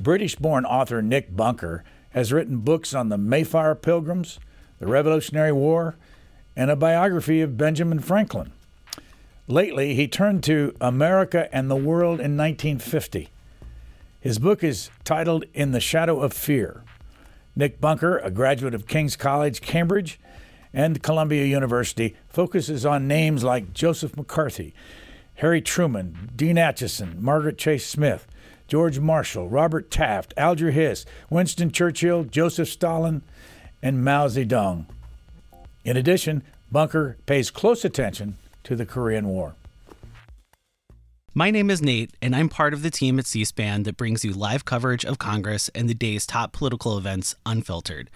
British born author Nick Bunker has written books on the Mayflower Pilgrims, the Revolutionary War, and a biography of Benjamin Franklin. Lately, he turned to America and the World in 1950. His book is titled In the Shadow of Fear. Nick Bunker, a graduate of King's College, Cambridge, and Columbia University, focuses on names like Joseph McCarthy, Harry Truman, Dean Acheson, Margaret Chase Smith, George Marshall, Robert Taft, Alger Hiss, Winston Churchill, Joseph Stalin, and Mao Zedong. In addition, Bunker pays close attention to the Korean War. My name is Nate, and I'm part of the team at C SPAN that brings you live coverage of Congress and the day's top political events unfiltered.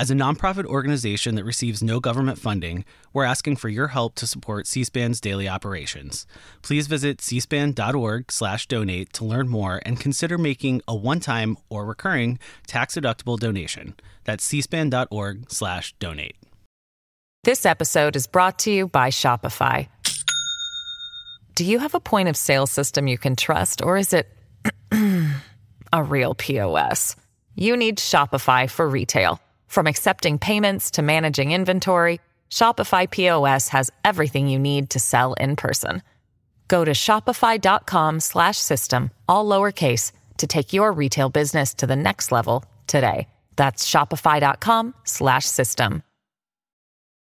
As a nonprofit organization that receives no government funding, we're asking for your help to support C-SPAN's daily operations. Please visit cspan.org/donate to learn more and consider making a one-time or recurring tax-deductible donation. That's cspan.org/donate. This episode is brought to you by Shopify. Do you have a point of sale system you can trust or is it a real POS? You need Shopify for retail. From accepting payments to managing inventory, Shopify POS has everything you need to sell in person. Go to shopify.com/system all lowercase to take your retail business to the next level today. That's shopify.com/system.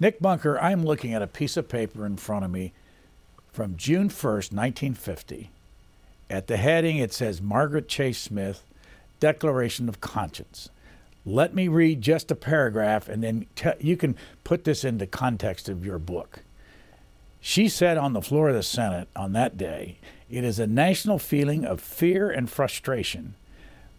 Nick Bunker, I'm looking at a piece of paper in front of me from June 1st, 1950. At the heading, it says Margaret Chase Smith, Declaration of Conscience. Let me read just a paragraph and then you can put this into context of your book. She said on the floor of the Senate on that day, it is a national feeling of fear and frustration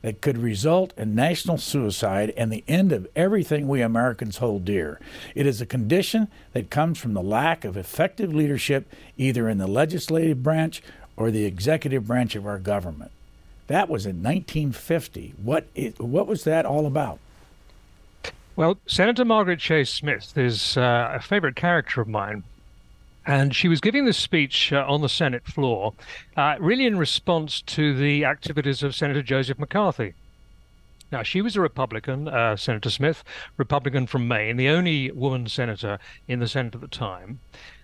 that could result in national suicide and the end of everything we Americans hold dear. It is a condition that comes from the lack of effective leadership either in the legislative branch or the executive branch of our government. That was in 1950. What what was that all about? Well, Senator Margaret Chase Smith is uh, a favorite character of mine and she was giving this speech uh, on the Senate floor, uh, really in response to the activities of Senator Joseph McCarthy. Now, she was a Republican, uh, Senator Smith, Republican from Maine, the only woman senator in the Senate at the time.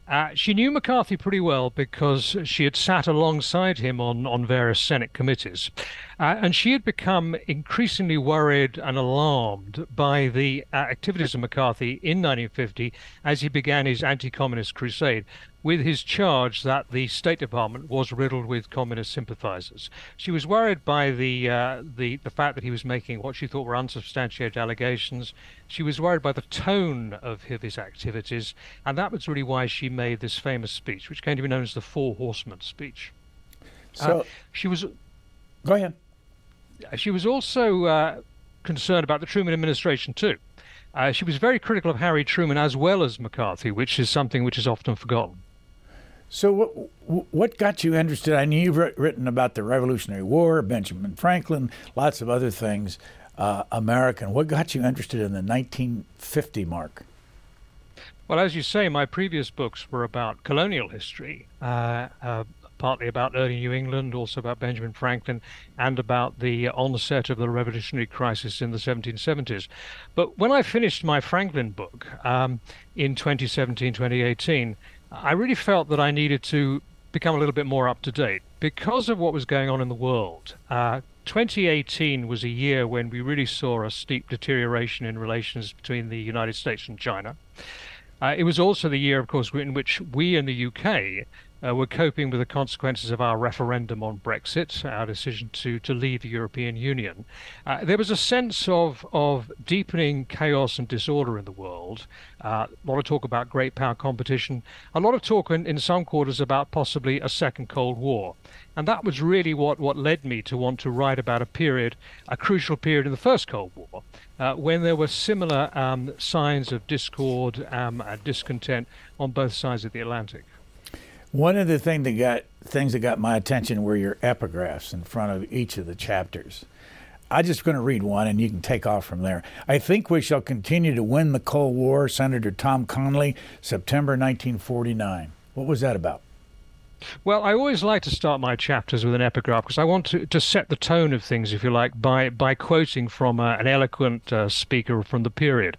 Uh, she knew McCarthy pretty well because she had sat alongside him on, on various Senate committees. Uh, and she had become increasingly worried and alarmed by the uh, activities of McCarthy in 1950 as he began his anti communist crusade with his charge that the State Department was riddled with communist sympathizers. She was worried by the, uh, the, the fact that he was making what she thought were unsubstantiated allegations. She was worried by the tone of his activities, and that was really why she made this famous speech, which came to be known as the Four Horsemen speech. So uh, she was. Go ahead. She was also uh, concerned about the Truman administration too. Uh, she was very critical of Harry Truman as well as McCarthy, which is something which is often forgotten. So, what what got you interested? I knew you've written about the Revolutionary War, Benjamin Franklin, lots of other things. Uh, American. What got you interested in the 1950 mark? Well, as you say, my previous books were about colonial history, uh, uh, partly about early New England, also about Benjamin Franklin, and about the onset of the revolutionary crisis in the 1770s. But when I finished my Franklin book um, in 2017, 2018, I really felt that I needed to become a little bit more up to date because of what was going on in the world. Uh, 2018 was a year when we really saw a steep deterioration in relations between the United States and China. Uh, it was also the year, of course, in which we in the UK uh, were coping with the consequences of our referendum on Brexit, our decision to, to leave the European Union. Uh, there was a sense of, of deepening chaos and disorder in the world. Uh, a lot of talk about great power competition, a lot of talk in, in some quarters about possibly a second Cold War. And that was really what, what led me to want to write about a period, a crucial period in the First Cold War, uh, when there were similar um, signs of discord um, and discontent on both sides of the Atlantic. One of the thing that got things that got my attention were your epigraphs in front of each of the chapters. I'm just going to read one, and you can take off from there. I think we shall continue to win the Cold War, Senator Tom Connally, September 1949. What was that about? Well, I always like to start my chapters with an epigraph because I want to, to set the tone of things, if you like, by, by quoting from uh, an eloquent uh, speaker from the period.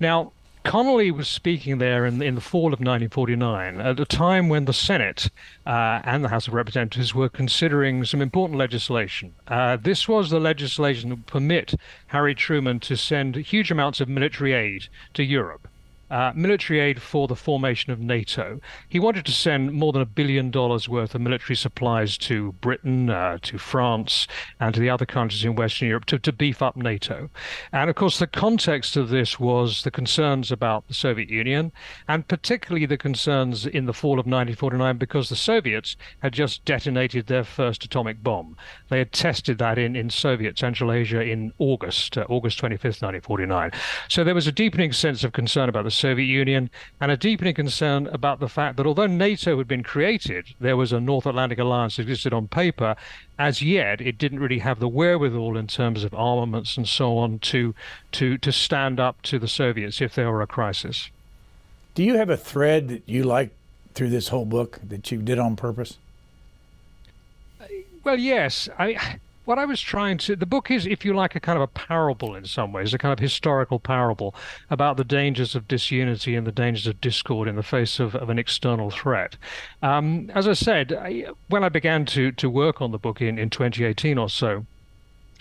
Now, Connally was speaking there in, in the fall of 1949 at a time when the Senate uh, and the House of Representatives were considering some important legislation. Uh, this was the legislation that would permit Harry Truman to send huge amounts of military aid to Europe uh, military aid for the formation of NATO. He wanted to send more than a billion dollars worth of military supplies to Britain, uh, to France, and to the other countries in Western Europe to, to beef up NATO. And of course, the context of this was the concerns about the Soviet Union, and particularly the concerns in the fall of 1949 because the Soviets had just detonated their first atomic bomb. They had tested that in, in Soviet Central Asia in August, uh, August 25th, 1949. So there was a deepening sense of concern about the Soviet Union and a deepening concern about the fact that although NATO had been created, there was a North Atlantic alliance that existed on paper. As yet, it didn't really have the wherewithal in terms of armaments and so on to to to stand up to the Soviets if there were a crisis. Do you have a thread that you like through this whole book that you did on purpose? Well, yes. I what I was trying to the book is, if you like, a kind of a parable in some ways, a kind of historical parable about the dangers of disunity and the dangers of discord in the face of, of an external threat. Um, as I said, I, when I began to to work on the book in, in 2018 or so.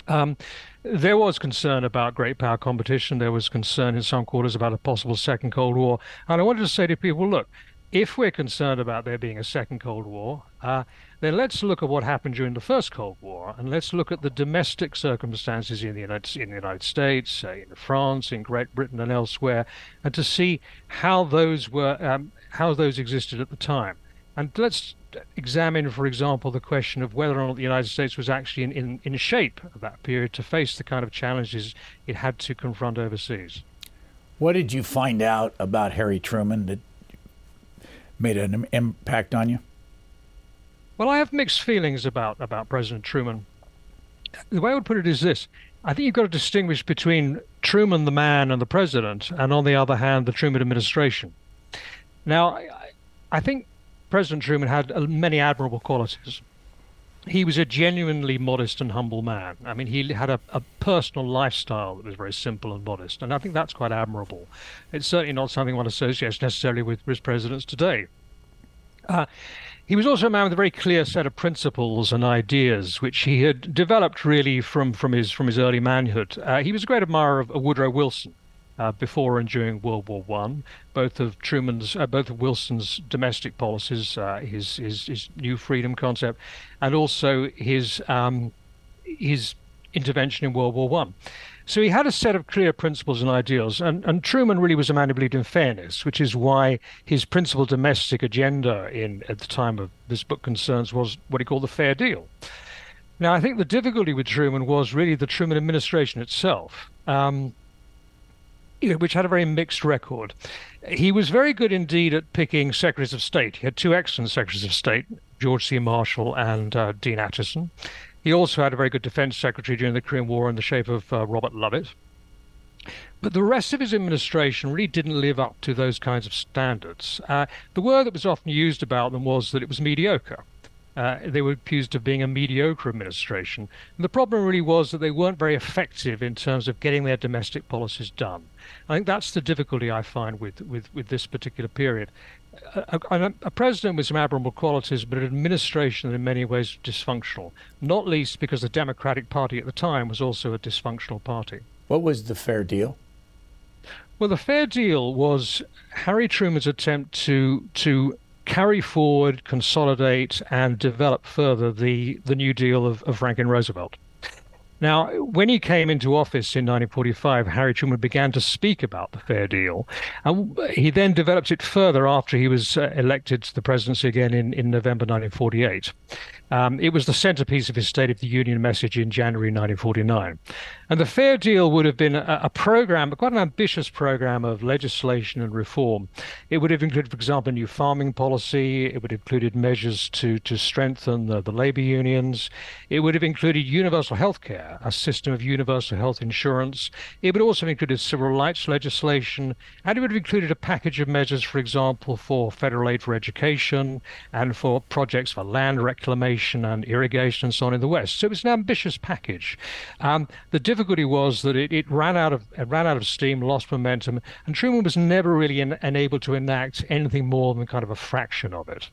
Um, there was concern about great power competition. There was concern in some quarters about a possible second Cold War. And I wanted to say to people, look, if we're concerned about there being a second Cold War, uh, then let's look at what happened during the first Cold War, and let's look at the domestic circumstances in the United, in the United States, uh, in France, in Great Britain, and elsewhere, and to see how those were um, how those existed at the time. And let's examine, for example, the question of whether or not the United States was actually in, in, in shape at that period to face the kind of challenges it had to confront overseas. What did you find out about Harry Truman that made an impact on you? Well, I have mixed feelings about, about President Truman. The way I would put it is this I think you've got to distinguish between Truman, the man, and the president, and on the other hand, the Truman administration. Now, I think President Truman had uh, many admirable qualities. He was a genuinely modest and humble man. I mean, he had a, a, personal lifestyle that was very simple and modest, and I think that's quite admirable. It's certainly not something one associates necessarily with, with presidents today. Uh, he was also a man with a very clear set of principles and ideas, which he had developed really from, from his from his early manhood. Uh, he was a great admirer of, of Woodrow Wilson. Uh, before and during World War One, both of Truman's, uh, both of Wilson's domestic policies, uh, his, his his new freedom concept, and also his um, his intervention in World War One. So he had a set of clear principles and ideals, and, and Truman really was a man who believed in fairness, which is why his principal domestic agenda in at the time of this book concerns was what he called the fair deal. Now, I think the difficulty with Truman was really the Truman administration itself, um, which had a very mixed record. He was very good indeed at picking secretaries of state. He had two excellent secretaries of state, George C. Marshall and uh, Dean Acheson. He also had a very good defense secretary during the Korean War in the shape of uh, Robert Lovett. But the rest of his administration really didn't live up to those kinds of standards. Uh, the word that was often used about them was that it was mediocre. Uh, they were accused of being a mediocre administration. And the problem really was that they weren't very effective in terms of getting their domestic policies done. I think that's the difficulty I find with, with, with this particular period a, a, a, president with some admirable qualities, but an administration that in many ways was dysfunctional, not least because the Democratic Party at the time was also a dysfunctional party. What was the fair deal? Well, the fair deal was Harry Truman's attempt to to carry forward, consolidate, and develop further the, the New Deal of, of Franklin Roosevelt. Now, when he came into office in 1945, Harry Truman began to speak about the fair deal. And he then developed it further after he was uh, elected to the presidency again in, in November 1948. Um, it was the centerpiece of his State of the Union message in January 1949. And the Fair Deal would have been a, a program, quite an ambitious program of legislation and reform. It would have included, for example, a new farming policy. It would have included measures to, to strengthen the, the labor unions. It would have included universal health care, a system of universal health insurance. It would also have included civil rights legislation. And it would have included a package of measures, for example, for federal aid for education and for projects for land reclamation and irrigation and so on in the West. So it was an ambitious package. Um, the difficulty was that it, it, ran out of it ran out of steam, lost momentum, and Truman was never really in, unable to enact anything more than kind of a fraction of it.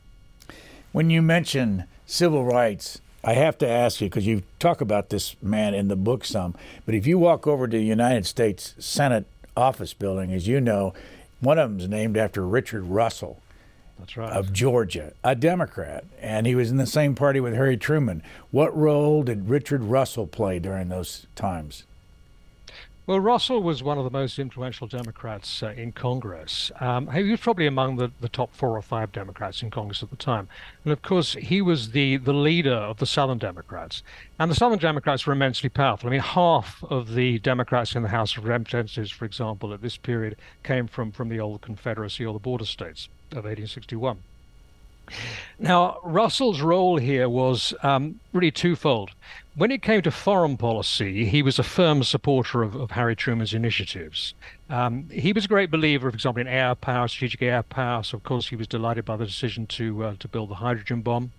When you mention civil rights, I have to ask you because you talk about this man in the book some, but if you walk over to the United States Senate office building, as you know, one of them is named after Richard Russell. That's right. Of Georgia, a Democrat, and he was in the same party with Harry Truman. What role did Richard Russell play during those times? Well, Russell was one of the most influential Democrats uh, in Congress. Um, he was probably among the, the top four or five Democrats in Congress at the time. And of course, he was the, the leader of the Southern Democrats. And the Southern Democrats were immensely powerful. I mean, half of the Democrats in the House of Representatives, for example, at this period came from, from the old Confederacy or the border states of 1861. Now, Russell's role here was um, really twofold. When it came to foreign policy, he was a firm supporter of, of Harry Truman's initiatives. Um, he was a great believer, for example, in air power, strategic air power. So, of course, he was delighted by the decision to uh, to build the hydrogen bomb.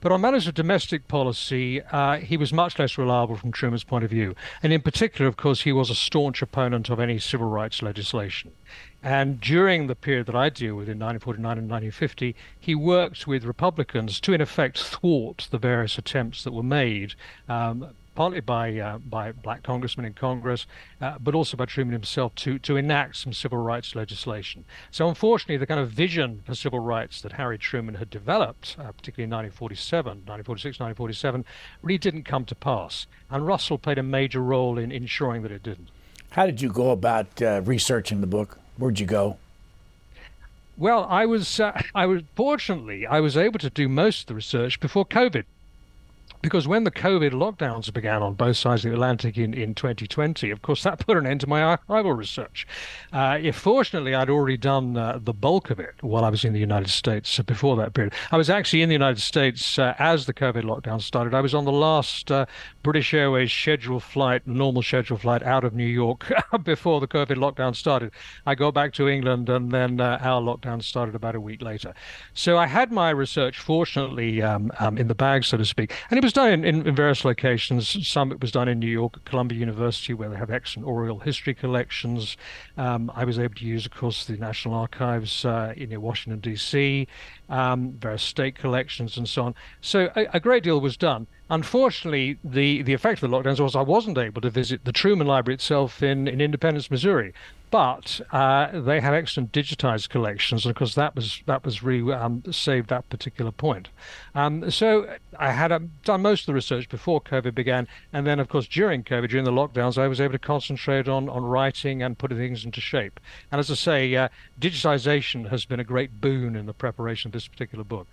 But on matters of domestic policy, uh, he was much less reliable from Truman's point of view. And in particular, of course, he was a staunch opponent of any civil rights legislation. And during the period that I deal with in 1949 and 1950, he worked with Republicans to, in effect, thwart the various attempts that were made, um, partly by uh, by black congressmen in Congress, uh, but also by Truman himself, to to enact some civil rights legislation. So, unfortunately, the kind of vision for civil rights that Harry Truman had developed, uh, particularly in 1947, 1946, 1947, really didn't come to pass. And Russell played a major role in ensuring that it didn't. How did you go about uh, researching the book? Where'd you go? Well, I was, uh, I was fortunately, I was able to do most of the research before COVID because when the COVID lockdowns began on both sides of the Atlantic in, in 2020, of course, that put an end to my archival research. Uh, if fortunately, I'd already done uh, the bulk of it while I was in the United States before that period. I was actually in the United States uh, as the COVID lockdown started. I was on the last uh, British Airways scheduled flight, normal scheduled flight out of New York before the COVID lockdown started. I got back to England and then uh, our lockdown started about a week later. So I had my research, fortunately, um, um, in the bag, so to speak. And it was was done in, in, various locations. Some it was done in New York at Columbia University, where they have excellent oral history collections. Um, I was able to use, of course, the National Archives uh, in Washington D.C., um, various state collections, and so on. So a, a great deal was done. Unfortunately, the, the effect of the lockdowns was I wasn't able to visit the Truman Library itself in, in Independence, Missouri but uh, they have excellent digitized collections, and of course that was that was really um, saved that particular point. Um, so I had um, done most of the research before COVID began, and then of course during COVID, during the lockdowns, I was able to concentrate on on writing and putting things into shape. And as I say, uh, digitization has been a great boon in the preparation of this particular book.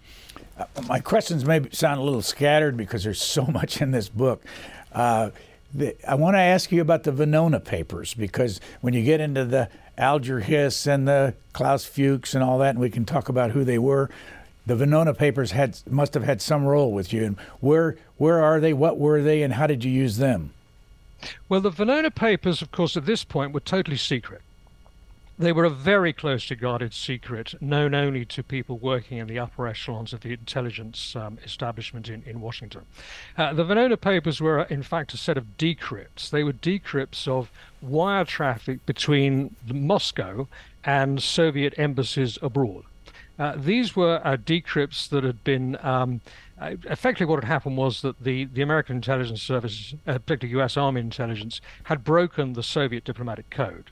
Uh, my questions may sound a little scattered because there's so much in this book. The, I want to ask you about the Venona papers because when you get into the Alger Hiss and the Klaus Fuchs and all that, and we can talk about who they were, the Venona papers had must have had some role with you. And where where are they? What were they? And how did you use them? Well, the Venona papers, of course, at this point were totally secret. They were a very closely guarded secret, known only to people working in the upper echelons of the intelligence um, establishment in, in Washington. Uh, the Venona papers were, in fact, a set of decrypts. They were decrypts of wire traffic between Moscow and Soviet embassies abroad. Uh, these were uh, decrypts that had been um, uh, effectively what had happened was that the, the American intelligence service, uh, particularly U.S. Army intelligence, had broken the Soviet diplomatic code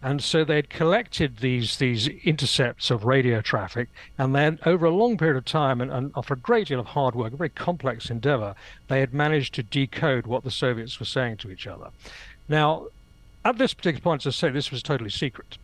And so they had collected these these intercepts of radio traffic, and then over a long period of time, and, and, after a great deal of hard work, a very complex endeavor, they had managed to decode what the Soviets were saying to each other. Now, at this particular point, as I say, this was totally secret.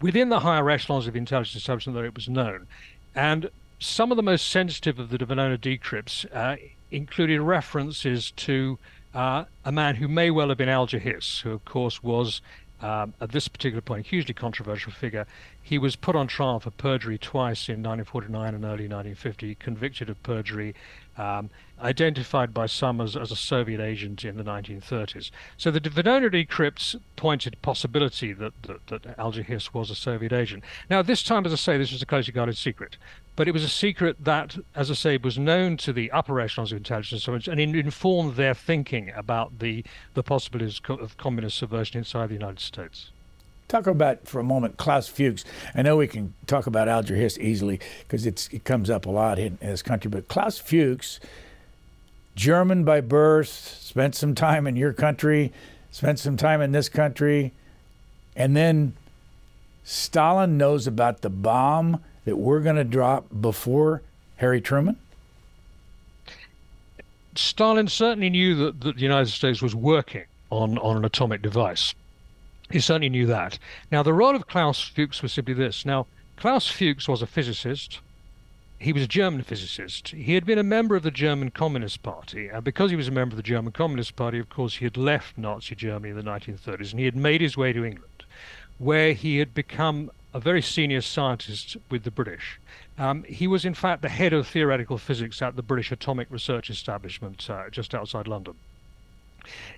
Within the higher echelons of intelligence establishment, though, it was known, and some of the most sensitive of the Venona decrypts uh, included references to uh, a man who may well have been Alger Hiss, who, of course, was um, at this particular point, a hugely controversial figure. He was put on trial for perjury twice in 1949 and early 1950, convicted of perjury, um, identified by some as, as a Soviet agent in the 1930s. So the Venona decrypts pointed possibility that, that, that Alger Hiss was a Soviet agent. Now, this time, as I say, this was a closely guarded secret, but it was a secret that, as I say, was known to the upper echelons of intelligence and it informed their thinking about the, the possibilities of communist subversion inside the United States. Talk about for a moment Klaus Fuchs. I know we can talk about Alger Hiss easily because it comes up a lot in, in this country, but Klaus Fuchs, German by birth, spent some time in your country, spent some time in this country, and then Stalin knows about the bomb that we're going to drop before Harry Truman? Stalin certainly knew that, that the United States was working on, on an atomic device. He certainly knew that. Now, the role of Klaus Fuchs was simply this. Now, Klaus Fuchs was a physicist. He was a German physicist. He had been a member of the German Communist Party, and because he was a member of the German Communist Party, of course, he had left Nazi Germany in the 1930s, and he had made his way to England, where he had become a very senior scientist with the British. Um, he was, in fact, the head of theoretical physics at the British Atomic Research Establishment uh, just outside London.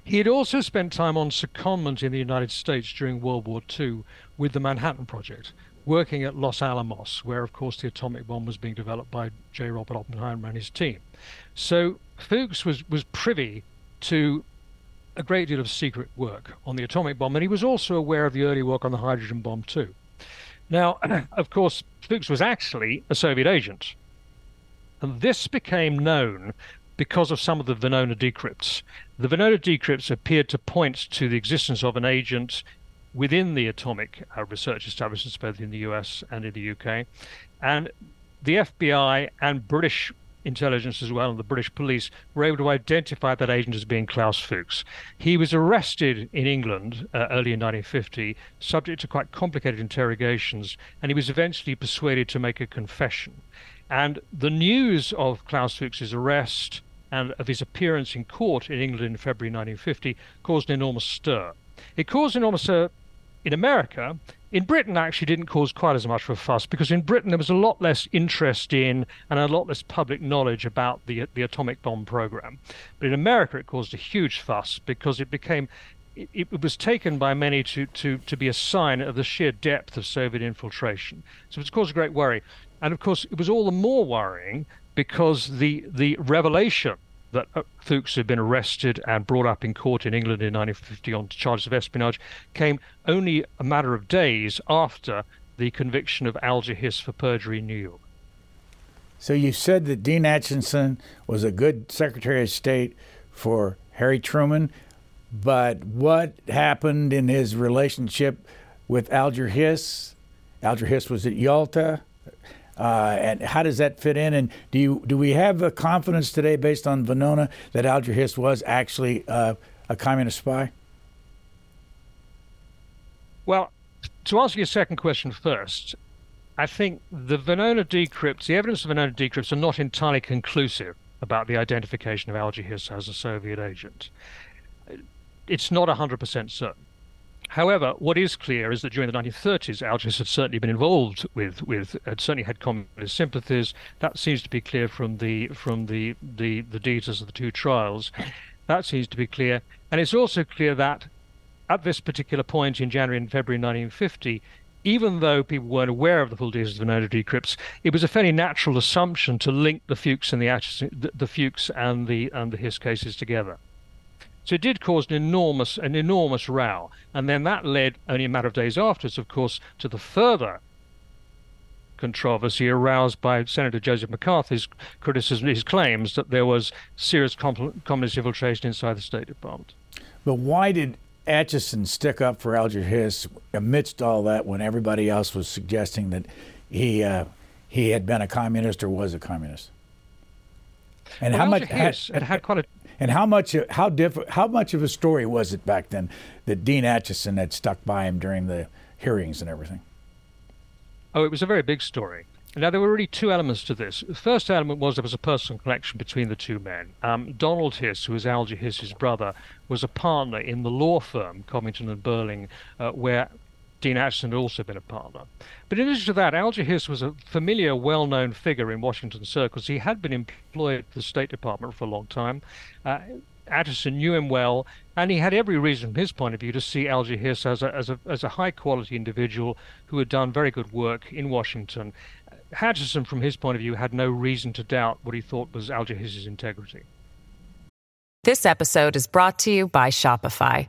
He had also spent time on secondment in the United States during World War II with the Manhattan Project, working at Los Alamos, where, of course, the atomic bomb was being developed by J. Robert Oppenheimer and his team. So Fuchs was, was privy to a great deal of secret work on the atomic bomb, and he was also aware of the early work on the hydrogen bomb, too. Now, of course, Fuchs was actually a Soviet agent. And this became known because of some of the Venona decrypts. The Venona decrypts appeared to point to the existence of an agent within the atomic uh, research establishments, both in the US and in the UK. And the FBI and British intelligence as well and the British police were able to identify that agent as being Klaus Fuchs. He was arrested in England uh, early in 1950, subject to quite complicated interrogations, and he was eventually persuaded to make a confession. And the news of Klaus Fuchs's arrest and of his appearance in court in England in February 1950 caused an enormous stir. It caused an enormous stir in America. In Britain, actually didn't cause quite as much of a fuss because in Britain there was a lot less interest in and a lot less public knowledge about the the atomic bomb program. But in America, it caused a huge fuss because it became it, it, was taken by many to, to, to be a sign of the sheer depth of Soviet infiltration. So it's caused a great worry. And of course, it was all the more worrying because the the revelation that uh, Fuchs had been arrested and brought up in court in England in 1950 on charges of espionage came only a matter of days after the conviction of Alger Hiss for perjury in New York. So you said that Dean Acheson was a good Secretary of State for Harry Truman, but what happened in his relationship with Alger Hiss? Alger Hiss was at Yalta. Uh, and how does that fit in? And do you do we have a confidence today, based on Venona, that Alger Hiss was actually uh, a communist spy? Well, to answer your second question first, I think the Venona decrypts, the evidence of Venona decrypts, are not entirely conclusive about the identification of Alger Hiss as a Soviet agent. It's not 100% certain. However, what is clear is that during the 1930s, Alger Hiss had certainly been involved with, with had certainly had communist sympathies. That seems to be clear from the from the, the, the details of the two trials. That seems to be clear. And it's also clear that at this particular point in January and February 1950, even though people weren't aware of the full details of the Venona decrypts, it was a fairly natural assumption to link the Fuchs and the, the, the Fuchs and the and the Hiss cases together. So it did cause an enormous, an enormous row. And then that led, only a matter of days afterwards, of course, to the further controversy aroused by Senator Joseph McCarthy's criticism, his claims that there was serious communist infiltration inside the State Department. But why did Acheson stick up for Alger Hiss amidst all that when everybody else was suggesting that he uh, he had been a communist or was a communist? And well, how Alger much Hiss had, had quite a and how much how diff, how much of a story was it back then that Dean Acheson had stuck by him during the hearings and everything? Oh, it was a very big story. Now, there were really two elements to this. The first element was there was a personal connection between the two men. Um, Donald Hiss, who was Alger Hiss's brother, was a partner in the law firm, Covington and Burling, uh, where Dean Acheson had also been a partner. But in addition to that, Alger Hiss was a familiar, well known figure in Washington circles. He had been employed at the State Department for a long time. Uh, knew him well, and he had every reason, from his point of view, to see Alger Hiss as a, as a, as a high quality individual who had done very good work in Washington. Acheson, from his point of view, had no reason to doubt what he thought was Alger Hiss's integrity. This episode is brought to you by Shopify.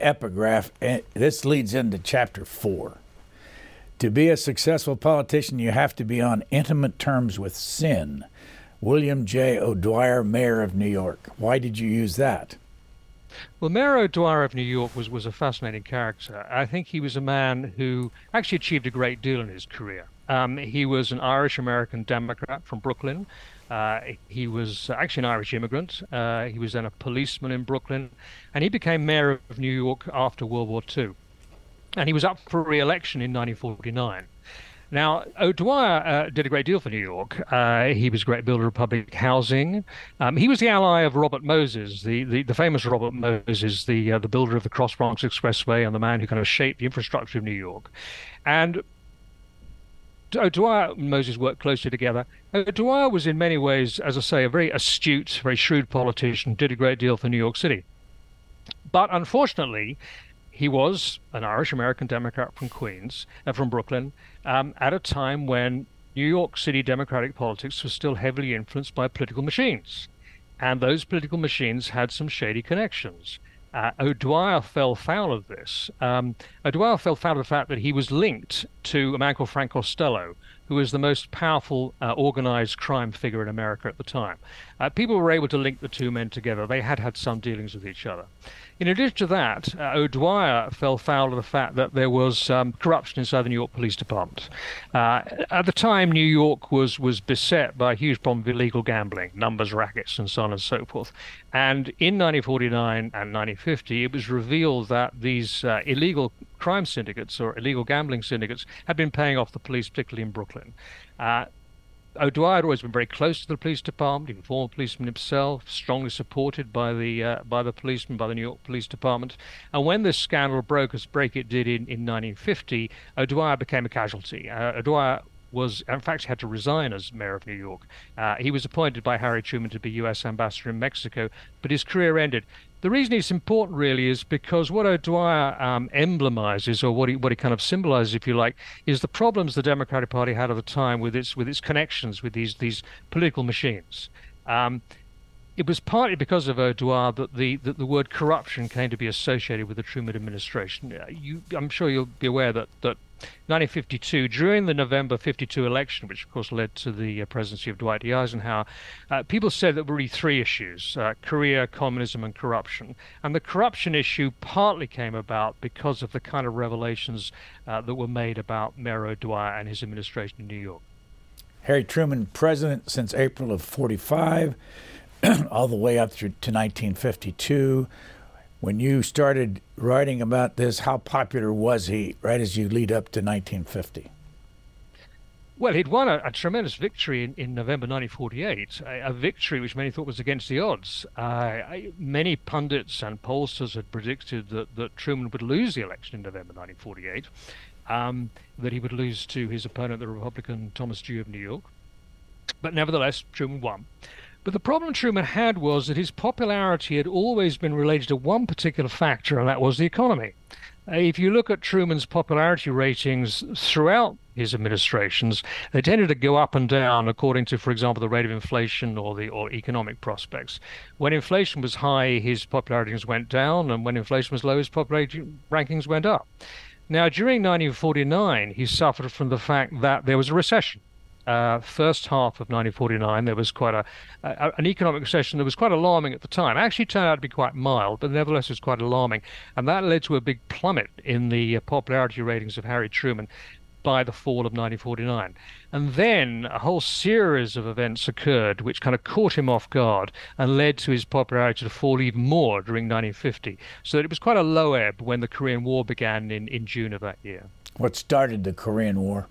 epigraph. And this leads into chapter four. To be a successful politician, you have to be on intimate terms with sin. William J. O'Dwyer, Mayor of New York. Why did you use that? Well, Mayor O'Dwyer of New York was, was a fascinating character. I think he was a man who actually achieved a great deal in his career. Um, he was an Irish American Democrat from Brooklyn. Uh, he was actually an Irish immigrant. Uh, he was then a policeman in Brooklyn, and he became mayor of New York after World War II. And he was up for re-election in 1949. Now, O'Dwyer uh, did a great deal for New York. Uh, he was a great builder of public housing. Um, he was the ally of Robert Moses, the, the, the famous Robert Moses, the uh, the builder of the Cross Bronx Expressway and the man who kind of shaped the infrastructure of New York. And O'Dwyer and Moses worked closely together. O'Dwyer was in many ways, as I say, a very astute, very shrewd politician, did a great deal for New York City. But unfortunately, he was an Irish American Democrat from Queens, uh, from Brooklyn, um, at a time when New York City Democratic politics was still heavily influenced by political machines. And those political machines had some shady connections. Uh, O'Dwyer fell foul of this. Um, O'Dwyer fell foul of the fact that he was linked to a man called Frank Costello, who was the most powerful uh, organized crime figure in America at the time. Uh, people were able to link the two men together. They had had some dealings with each other. In addition to that, uh, O'Dwyer fell foul of the fact that there was um, corruption inside the New York Police Department. Uh, at the time, New York was was beset by a huge problem of illegal gambling, numbers rackets, and so on and so forth. And in 1949 and 1950, it was revealed that these uh, illegal crime syndicates or illegal gambling syndicates had been paying off the police, particularly in Brooklyn. Uh, O'Dwyer had always been very close to the police department. A former policeman himself, strongly supported by the uh, by the policemen, by the New York Police Department. And when this scandal broke, as break it did in, in 1950, O'Dwyer became a casualty. Uh, O'Dwyer was, in fact, had to resign as mayor of New York. Uh, he was appointed by Harry Truman to be U.S. ambassador in Mexico, but his career ended. The reason it's important really is because what O'Dwyer um, emblemizes, or what he what he kind of symbolizes, if you like, is the problems the Democratic Party had at the time with its with its connections with these these political machines. Um, it was partly because of O'Dwyer that the that the word corruption came to be associated with the Truman administration. Uh, you, I'm sure you'll be aware that that 1952, during the November 52 election, which of course led to the uh, presidency of Dwight D. Eisenhower, uh, people said there were really three issues uh, Korea, communism, and corruption. And the corruption issue partly came about because of the kind of revelations uh, that were made about Mayor O'Dwyer and his administration in New York. Harry Truman, president since April of 45, all the way up through to 1952 when you started writing about this, how popular was he right as you lead up to 1950? Well, he'd won a, a tremendous victory in, in November 1948, a, a, victory which many thought was against the odds. Uh, many pundits and pollsters had predicted that, that Truman would lose the election in November 1948, um, that he would lose to his opponent, the Republican Thomas Dewey of New York. But nevertheless, Truman won. But the problem Truman had was that his popularity had always been related to one particular factor, and that was the economy. Uh, if you look at Truman's popularity ratings throughout his administrations, they tended to go up and down according to, for example, the rate of inflation or the or economic prospects. When inflation was high, his popularity went down, and when inflation was low, his popularity rankings went up. Now, during 1949, he suffered from the fact that there was a recession uh, first half of 1949, there was quite a, a, an economic recession that was quite alarming at the time. It Actually, turned out to be quite mild, but nevertheless, it was quite alarming, and that led to a big plummet in the uh, popularity ratings of Harry Truman by the fall of 1949. And then a whole series of events occurred which kind of caught him off guard and led to his popularity to fall even more during 1950. So it was quite a low ebb when the Korean War began in, in June of that year. What started the Korean War?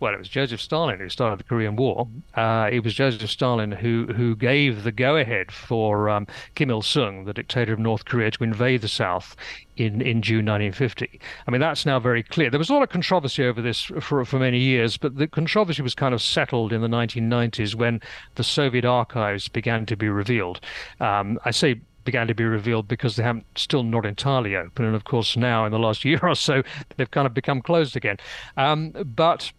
Well, it was Joseph Stalin who started the Korean War. Uh, it was Joseph Stalin who who gave the go-ahead for um, Kim Il Sung, the dictator of North Korea, to invade the South in, in June 1950. I mean, that's now very clear. There was a lot of controversy over this for for many years, but the controversy was kind of settled in the 1990s when the Soviet archives began to be revealed. Um, I say began to be revealed because they haven't still not entirely open, and of course now in the last year or so they've kind of become closed again. Um, but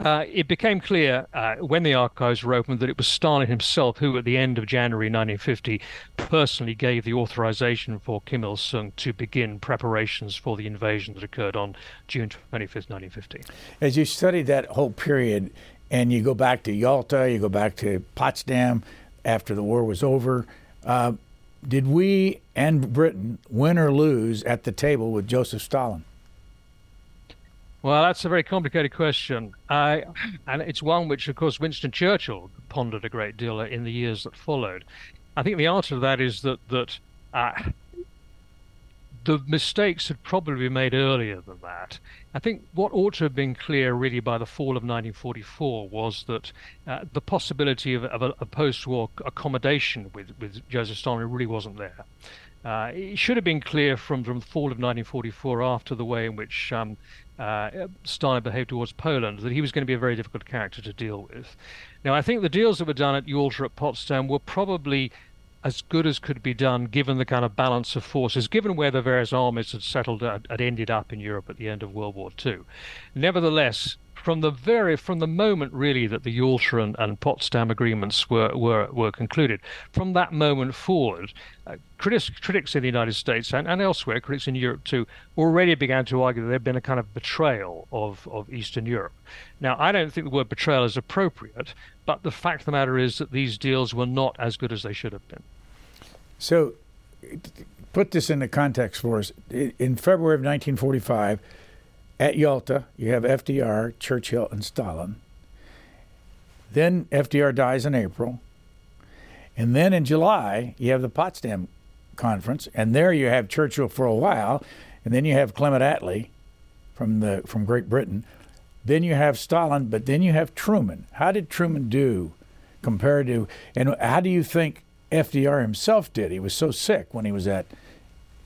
uh, it became clear uh, when the archives were opened that it was Stalin himself who, at the end of January 1950, personally gave the authorization for Kim Il sung to begin preparations for the invasion that occurred on June 25th, 1950. As you study that whole period, and you go back to Yalta, you go back to Potsdam after the war was over, uh, did we and Britain win or lose at the table with Joseph Stalin? Well, that's a very complicated question. and it's one which, of course, Winston Churchill pondered a great deal in the years that followed. I think the answer to that is that that uh, the mistakes had probably been made earlier than that. I think what ought to have been clear really by the fall of 1944 was that uh, the possibility of, of a, a, post-war accommodation with, with Joseph Stalin really wasn't there. Uh, it should have been clear from, from the fall of 1944 after the way in which um, uh, Stalin behaved towards Poland, that he was going to be a very difficult character to deal with. Now, I think the deals that were done at Yalta at Potsdam were probably as good as could be done given the kind of balance of forces, given where the various armies had settled, had ended up in Europe at the end of World War II. Nevertheless, from the very from the moment really that the Yalta and, and Potsdam agreements were, were were concluded, from that moment forward, uh, critics critics in the United States and, and elsewhere, critics in Europe too, already began to argue that there had been a kind of betrayal of, of Eastern Europe. Now, I don't think the word betrayal is appropriate, but the fact of the matter is that these deals were not as good as they should have been. So, put this into context for us. In February of 1945 at Yalta, you have FDR, Churchill, and Stalin. Then FDR dies in April. And then in July, you have the Potsdam Conference, and there you have Churchill for a while, and then you have Clement Attlee from the from Great Britain. Then you have Stalin, but then you have Truman. How did Truman do compared to, and how do you think FDR himself did? He was so sick when he was at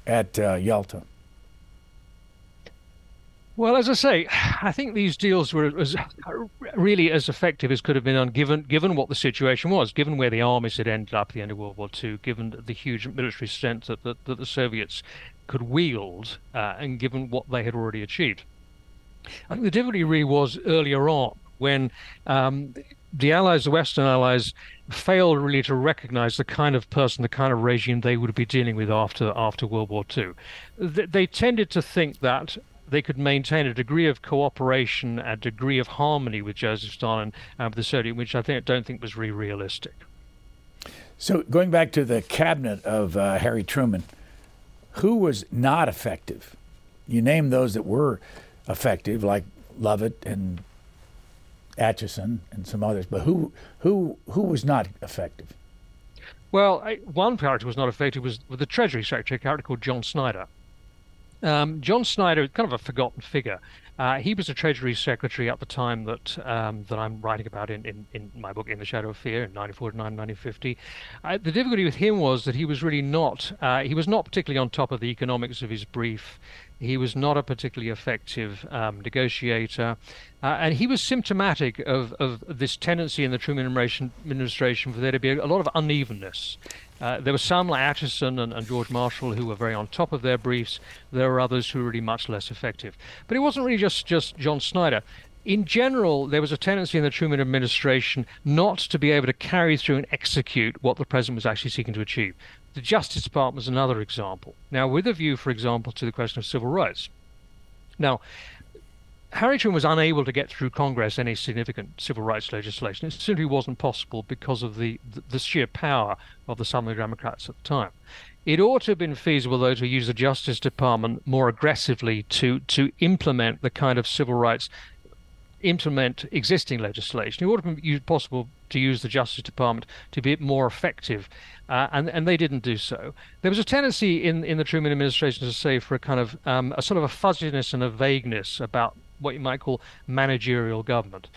at uh, Yalta. Well, as I say, I think these deals were as, really as effective as could have been given given what the situation was, given where the armies had ended up at the end of World War II, given the huge military strength that, that, that the Soviets could wield, uh, and given what they had already achieved. I think the difficulty really was earlier on when um, the Allies, the Western Allies, failed really to recognize the kind of person, the kind of regime they would be dealing with after after World War II. They tended to think that they could maintain a degree of cooperation, a degree of harmony with Joseph Stalin and with the Soviet, which I think don't think was really realistic. So going back to the cabinet of uh, Harry Truman, who was not effective? You name those that were effective, like Lovett and Acheson and some others, but who who who was not effective? Well, I, one character was not effective was the Treasury Secretary, a character called John Snyder. Um, John Snyder, kind of a forgotten figure. Uh, he was a Treasury Secretary at the time that um, that I'm writing about in, in, in, my book, In the Shadow of Fear, in 1949, 1950. Uh, the difficulty with him was that he was really not, uh, he was not particularly on top of the economics of his brief. He was not a particularly effective um, negotiator. Uh, and he was symptomatic of, of this tendency in the Truman administration for there to be a, a lot of unevenness. Uh, there were some like Acheson and, and, George Marshall who were very on top of their briefs. There were others who were really much less effective. But it wasn't really just, just John Snyder. In general, there was a tendency in the Truman administration not to be able to carry through and execute what the president was actually seeking to achieve. The Justice Department is another example. Now, with a view, for example, to the question of civil rights. Now, Harry Truman was unable to get through Congress any significant civil rights legislation. It simply wasn't possible because of the, the, sheer power of the Southern Democrats at the time. It ought to have been feasible, though, to use the Justice Department more aggressively to, to implement the kind of civil rights, implement existing legislation. It to have been possible to use the Justice Department to be more effective, uh, and and they didn't do so. There was a tendency in in the Truman administration to say for a kind of um, a sort of a fuzziness and a vagueness about what you might call managerial government.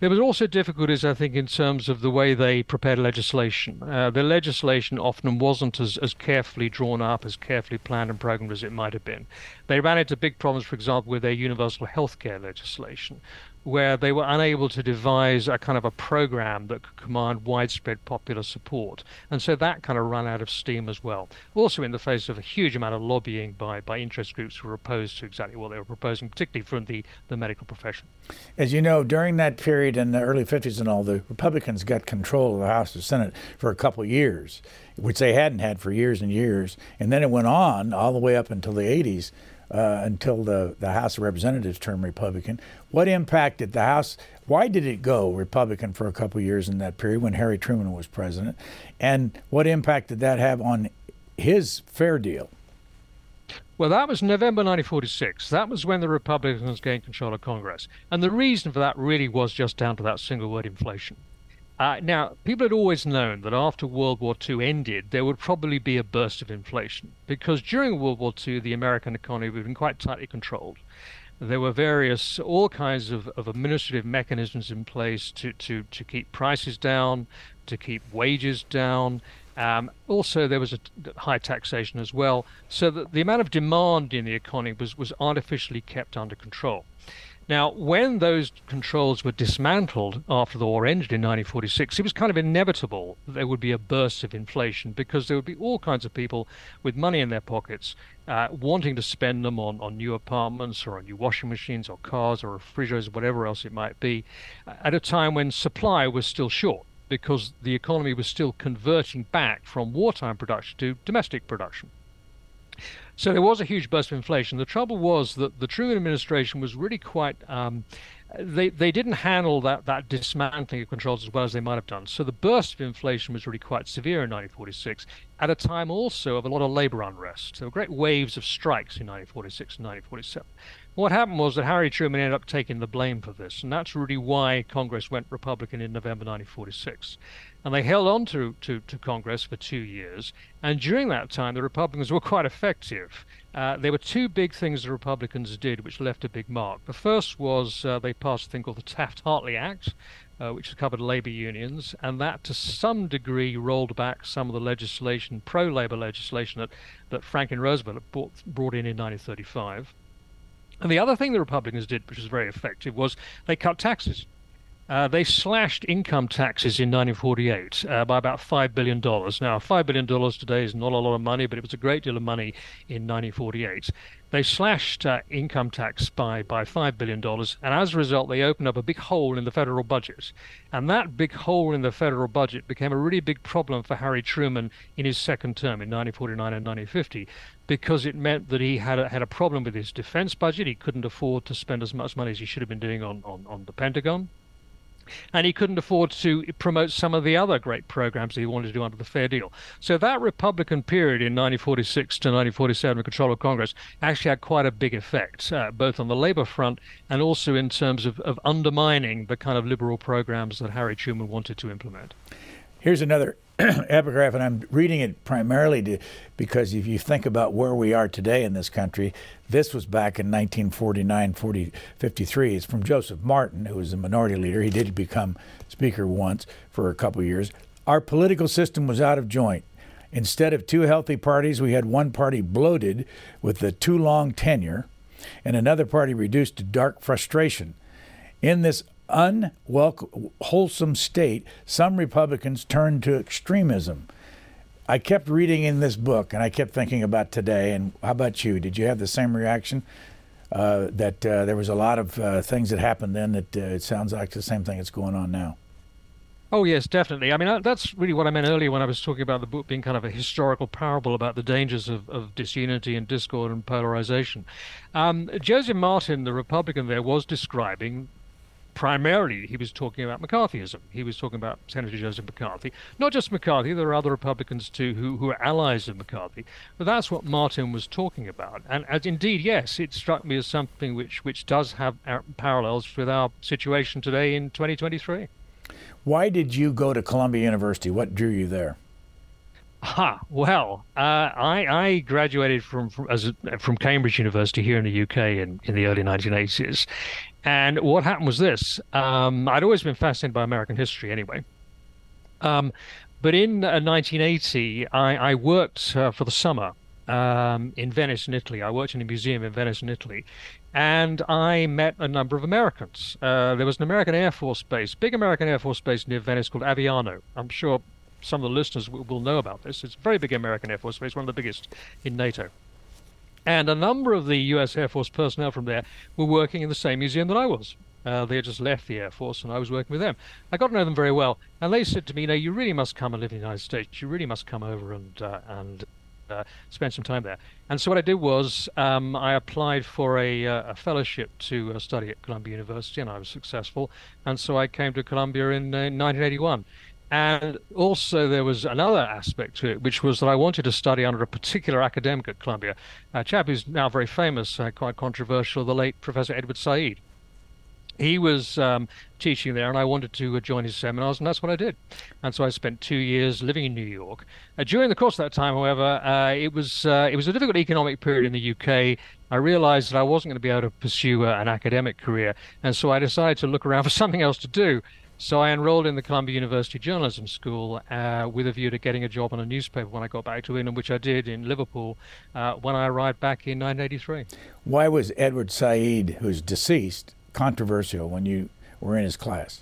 There was also difficulties, I think, in terms of the way they prepared legislation. Uh, the legislation often wasn't as, as carefully drawn up, as carefully planned and programmed as it might have been. They ran into big problems, for example, with their universal health care legislation, where they were unable to devise a kind of a program that could command widespread popular support. And so that kind of ran out of steam as well. Also, in the face of a huge amount of lobbying by, by interest groups who were opposed to exactly what they were proposing, particularly from the, the medical profession. As you know, during that period in the early 50s and all, the Republicans got control of the House and Senate for a couple years, which they hadn't had for years and years. And then it went on all the way up until the 80s uh, until the, the House of Representatives turned Republican. What impact did the House, why did it go Republican for a couple years in that period when Harry Truman was president? And what impact did that have on his fair deal? Well, that was November 1946. That was when the Republicans gained control of Congress. And the reason for that really was just down to that single word inflation. Uh, now, people had always known that after World War II ended, there would probably be a burst of inflation because during World War II, the American economy had been quite tightly controlled. There were various, all kinds of, of administrative mechanisms in place to, to, to keep prices down, to keep wages down. Um, also, there was a high taxation as well, so that the amount of demand in the economy was, was artificially kept under control. Now, when those controls were dismantled after the war ended in 1946, it was kind of inevitable that there would be a burst of inflation because there would be all kinds of people with money in their pockets uh, wanting to spend them on, on new apartments or on new washing machines or cars or refrigerators, or whatever else it might be, at a time when supply was still short because the economy was still converting back from wartime production to domestic production. So there was a huge burst of inflation. The trouble was that the Truman administration was really quite. Um, they, they didn't handle that, that dismantling of controls as well as they might have done. So the burst of inflation was really quite severe in 1946, at a time also of a lot of labor unrest. There were great waves of strikes in 1946 and 1947. What happened was that Harry Truman ended up taking the blame for this, and that's really why Congress went Republican in November 1946. And they held on to, to, to Congress for two years. And during that time, the Republicans were quite effective. Uh, there were two big things the Republicans did which left a big mark. The first was uh, they passed a thing called the Taft Hartley Act, uh, which covered labor unions, and that to some degree rolled back some of the legislation, pro labor legislation, that, that Franklin Roosevelt brought, brought in in 1935. And the other thing the Republicans did, which was very effective, was they cut taxes. Uh, they slashed income taxes in 1948 uh, by about $5 billion. Now, $5 billion today is not a lot of money, but it was a great deal of money in 1948. They slashed uh, income tax by, by $5 billion, and as a result, they opened up a big hole in the federal budget. And that big hole in the federal budget became a really big problem for Harry Truman in his second term in 1949 and 1950 because it meant that he had a, had a problem with his defense budget. He couldn't afford to spend as much money as he should have been doing on, on, on the Pentagon and he couldn't afford to promote some of the other great programs he wanted to do under the Fair Deal. So that Republican period in 1946 to 1947, control of Congress, actually had quite a big effect, uh, both on the labor front and also in terms of, of undermining the kind of liberal programs that Harry Truman wanted to implement. Here's another epigraph, and I'm reading it primarily to, because if you think about where we are today in this country, this was back in 1949, 40, 53. It's from Joseph Martin, who was the minority leader. He did become speaker once for a couple years. Our political system was out of joint. Instead of two healthy parties, we had one party bloated with the too long tenure and another party reduced to dark frustration. In this unwholesome state, some Republicans turned to extremism. I kept reading in this book and I kept thinking about today. And how about you? Did you have the same reaction? Uh, that uh, there was a lot of uh, things that happened then that uh, it sounds like the same thing that's going on now. Oh yes, definitely. I mean, that's really what I meant earlier when I was talking about the book being kind of a historical parable about the dangers of, of disunity and discord and polarization. Um, Joseph Martin, the Republican there, was describing primarily he was talking about McCarthyism. He was talking about Senator Joseph McCarthy. Not just McCarthy, there are other Republicans too who, who are allies of McCarthy. But that's what Martin was talking about. And as indeed, yes, it struck me as something which, which does have uh, parallels with our situation today in 2023. Why did you go to Columbia University? What drew you there? Ha! Well, uh, I, I graduated from from, as from Cambridge University here in the UK in, in the early 1980s, and what happened was this: um, I'd always been fascinated by American history, anyway. Um, but in uh, 1980, I, I worked uh, for the summer um, in Venice, in Italy. I worked in a museum in Venice, in Italy, and I met a number of Americans. Uh, there was an American Air Force base, big American Air Force base near Venice called Aviano. I'm sure some of the listeners will, know about this. It's a very big American Air Force base, one of the biggest in NATO. And a number of the U.S. Air Force personnel from there were working in the same museum that I was. Uh, they had just left the Air Force, and I was working with them. I got to know them very well, and they said to me, "No, you really must come and live in the United States. You really must come over and uh, and uh, spend some time there. And so what I did was um, I applied for a, uh, a fellowship to uh, study at Columbia University, and I was successful. And so I came to Columbia in 1981. And also, there was another aspect to it, which was that I wanted to study under a particular academic at Columbia, a chap who's now very famous, uh, quite controversial, the late Professor Edward Said he was um, teaching there, and I wanted to uh, join his seminars, and that's what I did. And so I spent two years living in New York. Uh, during the course of that time, however, uh, it was uh, it was a difficult economic period in the UK. I realized that I wasn't going to be able to pursue uh, an academic career, and so I decided to look around for something else to do. So I enrolled in the Columbia University Journalism School uh, with a view to getting a job on a newspaper when I got back to England, which I did in Liverpool when I arrived back in 1983. Why was Edward Said, who's deceased, controversial when you were in his class?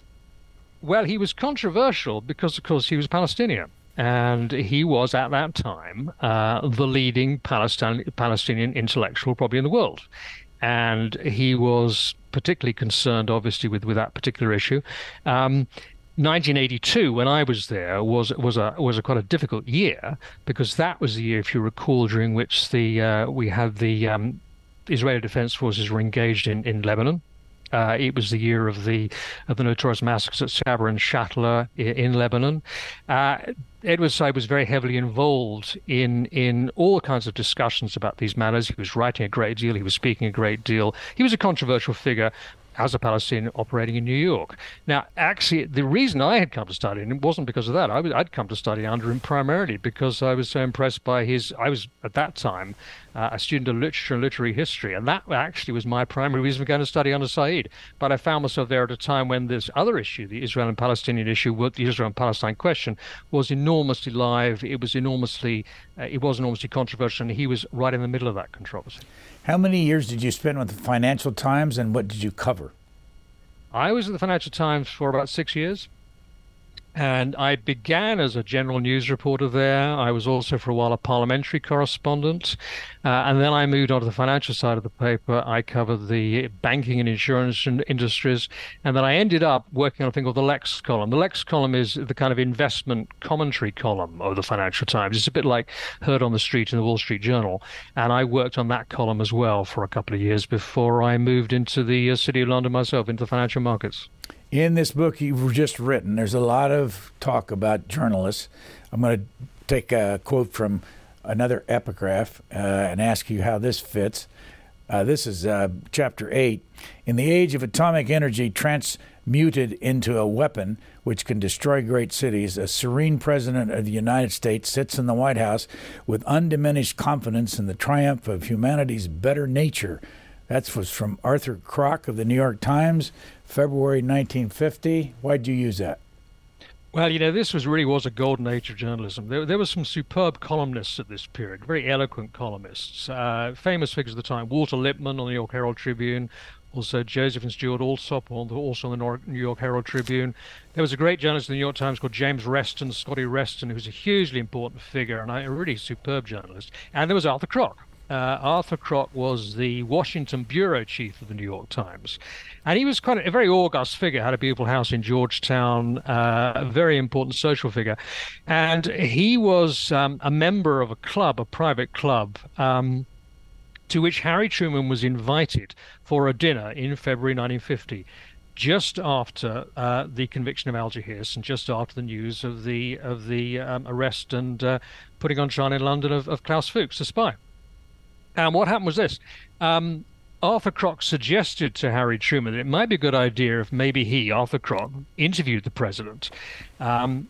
Well, he was controversial because, of course, he was Palestinian. And he was at that time uh, the leading Palestine, Palestinian intellectual, probably in the world. And he was particularly concerned, obviously, with, with that particular issue. Um, 1982, when I was there, was was a was a quite a difficult year because that was the year, if you recall, during which the uh, we had the um, Israeli Defense Forces were engaged in, in Lebanon. Uh, it was the year of the of the notorious massacres at Sabra and Shatila in, Lebanon. Uh, Edward Said was very heavily involved in in all kinds of discussions about these matters. He was writing a great deal. He was speaking a great deal. He was a controversial figure, as a Palestinian operating in New York. Now, actually, the reason I had come to study him wasn't because of that. I would come to study under him primarily because I was so impressed by his. I was at that time uh, a student of literature and literary history, and that actually was my primary reason for going to study under Said. But I found myself there at a time when this other issue, the Israel and Palestinian issue, the Israel and Palestine question, was enormously live. It was enormously, uh, it was enormously controversial, and he was right in the middle of that controversy. How many years did you spend with the Financial Times, and what did you cover? I was at the Financial Times for about six years. And I began as a general news reporter there. I was also for a while a parliamentary correspondent. Uh, and then I moved on to the financial side of the paper. I covered the banking and insurance industries. And then I ended up working on a thing called the Lex column. The Lex column is the kind of investment commentary column of the Financial Times. It's a bit like Heard on the Street in the Wall Street Journal. And I worked on that column as well for a couple of years before I moved into the uh, City of London myself, into the financial markets in this book you've just written, there's a lot of talk about journalists. I'm going to take a quote from another epigraph uh, and ask you how this fits. Uh, this is uh, chapter 8. In the age of atomic energy transmuted into a weapon which can destroy great cities, a serene president of the United States sits in the White House with undiminished confidence in the triumph of humanity's better nature. That was from Arthur Krock of the New York Times. February 1950. Why'd you use that? Well, you know, this was really was a golden age of journalism. There, there were some superb columnists at this period, very eloquent columnists. Uh, famous figures of the time: Walter Lippmann on the New York Herald Tribune, also Joseph and Stuart Alsop, also on the New York Herald Tribune. There was a great journalist in the New York Times called James Reston, Scotty Reston, who was a hugely important figure and a really superb journalist. And there was Arthur Krock. Uh, Arthur Krock was the Washington bureau chief of the New York Times. And he was quite a, a very august figure, had a beautiful house in Georgetown, uh, a very important social figure. And he was um, a member of a club, a private club. Um, to which Harry Truman was invited for a dinner in February 1950 just after uh, the conviction of Alger Hiss and just after the news of the of the um, arrest and uh, putting on trial in London of, of Klaus Fuchs, the spy. And what happened was this. Um, Arthur Krock suggested to Harry Truman that it might be a good idea if maybe he, Arthur Krock, interviewed the president um,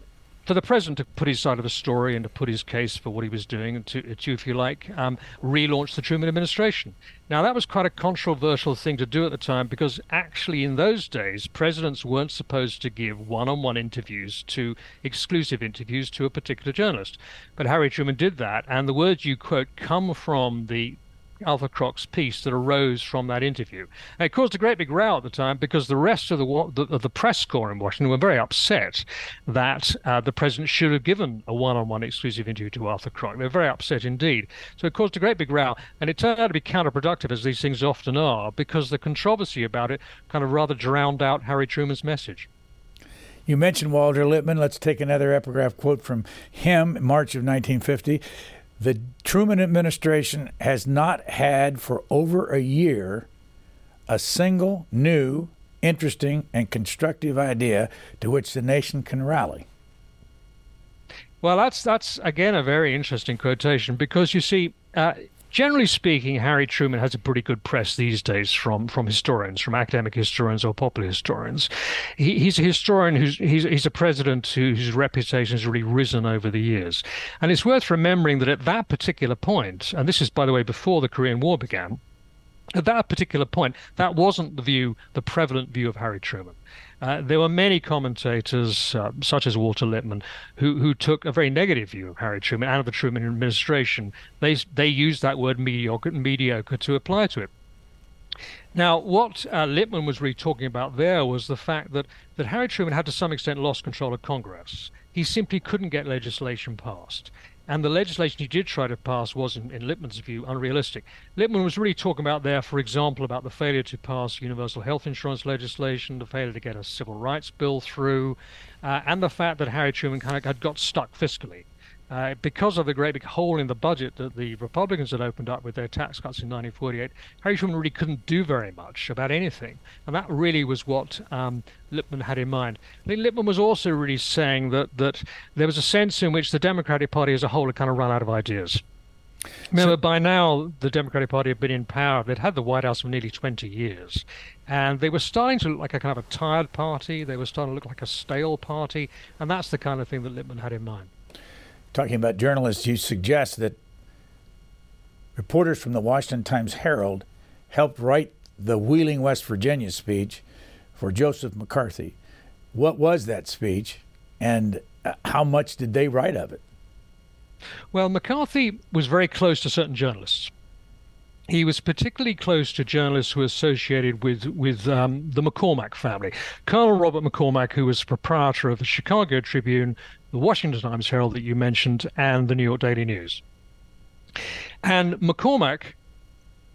for the president to put his side of the story and to put his case for what he was doing to, to if you like, um, relaunch the Truman administration. Now, that was quite a controversial thing to do at the time because actually, in those days, presidents weren't supposed to give one on one interviews to exclusive interviews to a particular journalist. But Harry Truman did that, and the words you quote come from the Arthur Krock's piece that arose from that interview. And it caused a great big row at the time because the rest of the of the press corps in Washington were very upset that uh, the president should have given a one-on-one exclusive interview to Arthur Krock. They were very upset indeed. So it caused a great big row, and it turned out to be counterproductive, as these things often are, because the controversy about it kind of rather drowned out Harry Truman's message. You mentioned Walter Lippmann. Let's take another epigraph quote from him, in March of 1950. The Truman administration has not had for over a year a single new, interesting, and constructive idea to which the nation can rally. Well, that's that's again a very interesting quotation because you see, uh, generally speaking, Harry Truman has a pretty good press these days from from historians, from academic historians or popular historians. He, he's a historian who's he's, he's a president who, whose reputation has really risen over the years, and it's worth remembering that at that particular point, and this is by the way before the Korean War began, at that particular point, that wasn't the view, the prevalent view of Harry Truman. Uh, there were many commentators, uh, such as Walter Lippmann, who, who took a very negative view of Harry Truman and of the Truman administration. They, they used that word mediocre, mediocre to apply to it. Now, what uh, Lippmann was really talking about there was the fact that, that Harry Truman had to some extent lost control of Congress. He simply couldn't get legislation passed. And the legislation he did try to pass was, in, in Lippmann's view, unrealistic. Lippmann was really talking about there, for example, about the failure to pass universal health insurance legislation, the failure to get a civil rights bill through, uh, and the fact that Harry Truman kind of had got stuck fiscally. Uh, because of the great big hole in the budget that the Republicans had opened up with their tax cuts in 1948, Harry Truman really couldn't do very much about anything. And that really was what um, Lippmann had in mind. I think Lippmann was also really saying that, that there was a sense in which the Democratic Party as a whole had kind of run out of ideas. Remember, so, by now, the Democratic Party had been in power. They'd had the White House for nearly 20 years. And they were starting to look like a kind of a tired party. They were starting to look like a stale party. And that's the kind of thing that Lippmann had in mind talking about journalists, you suggest that reporters from the Washington Times Herald helped write the Wheeling, West Virginia speech for Joseph McCarthy. What was that speech, and uh, how much did they write of it? Well, McCarthy was very close to certain journalists. He was particularly close to journalists who were associated with with um, the McCormick family. Colonel Robert McCormick, who was proprietor of the Chicago Tribune, the Washington Times Herald that you mentioned, and the New York Daily News. And McCormick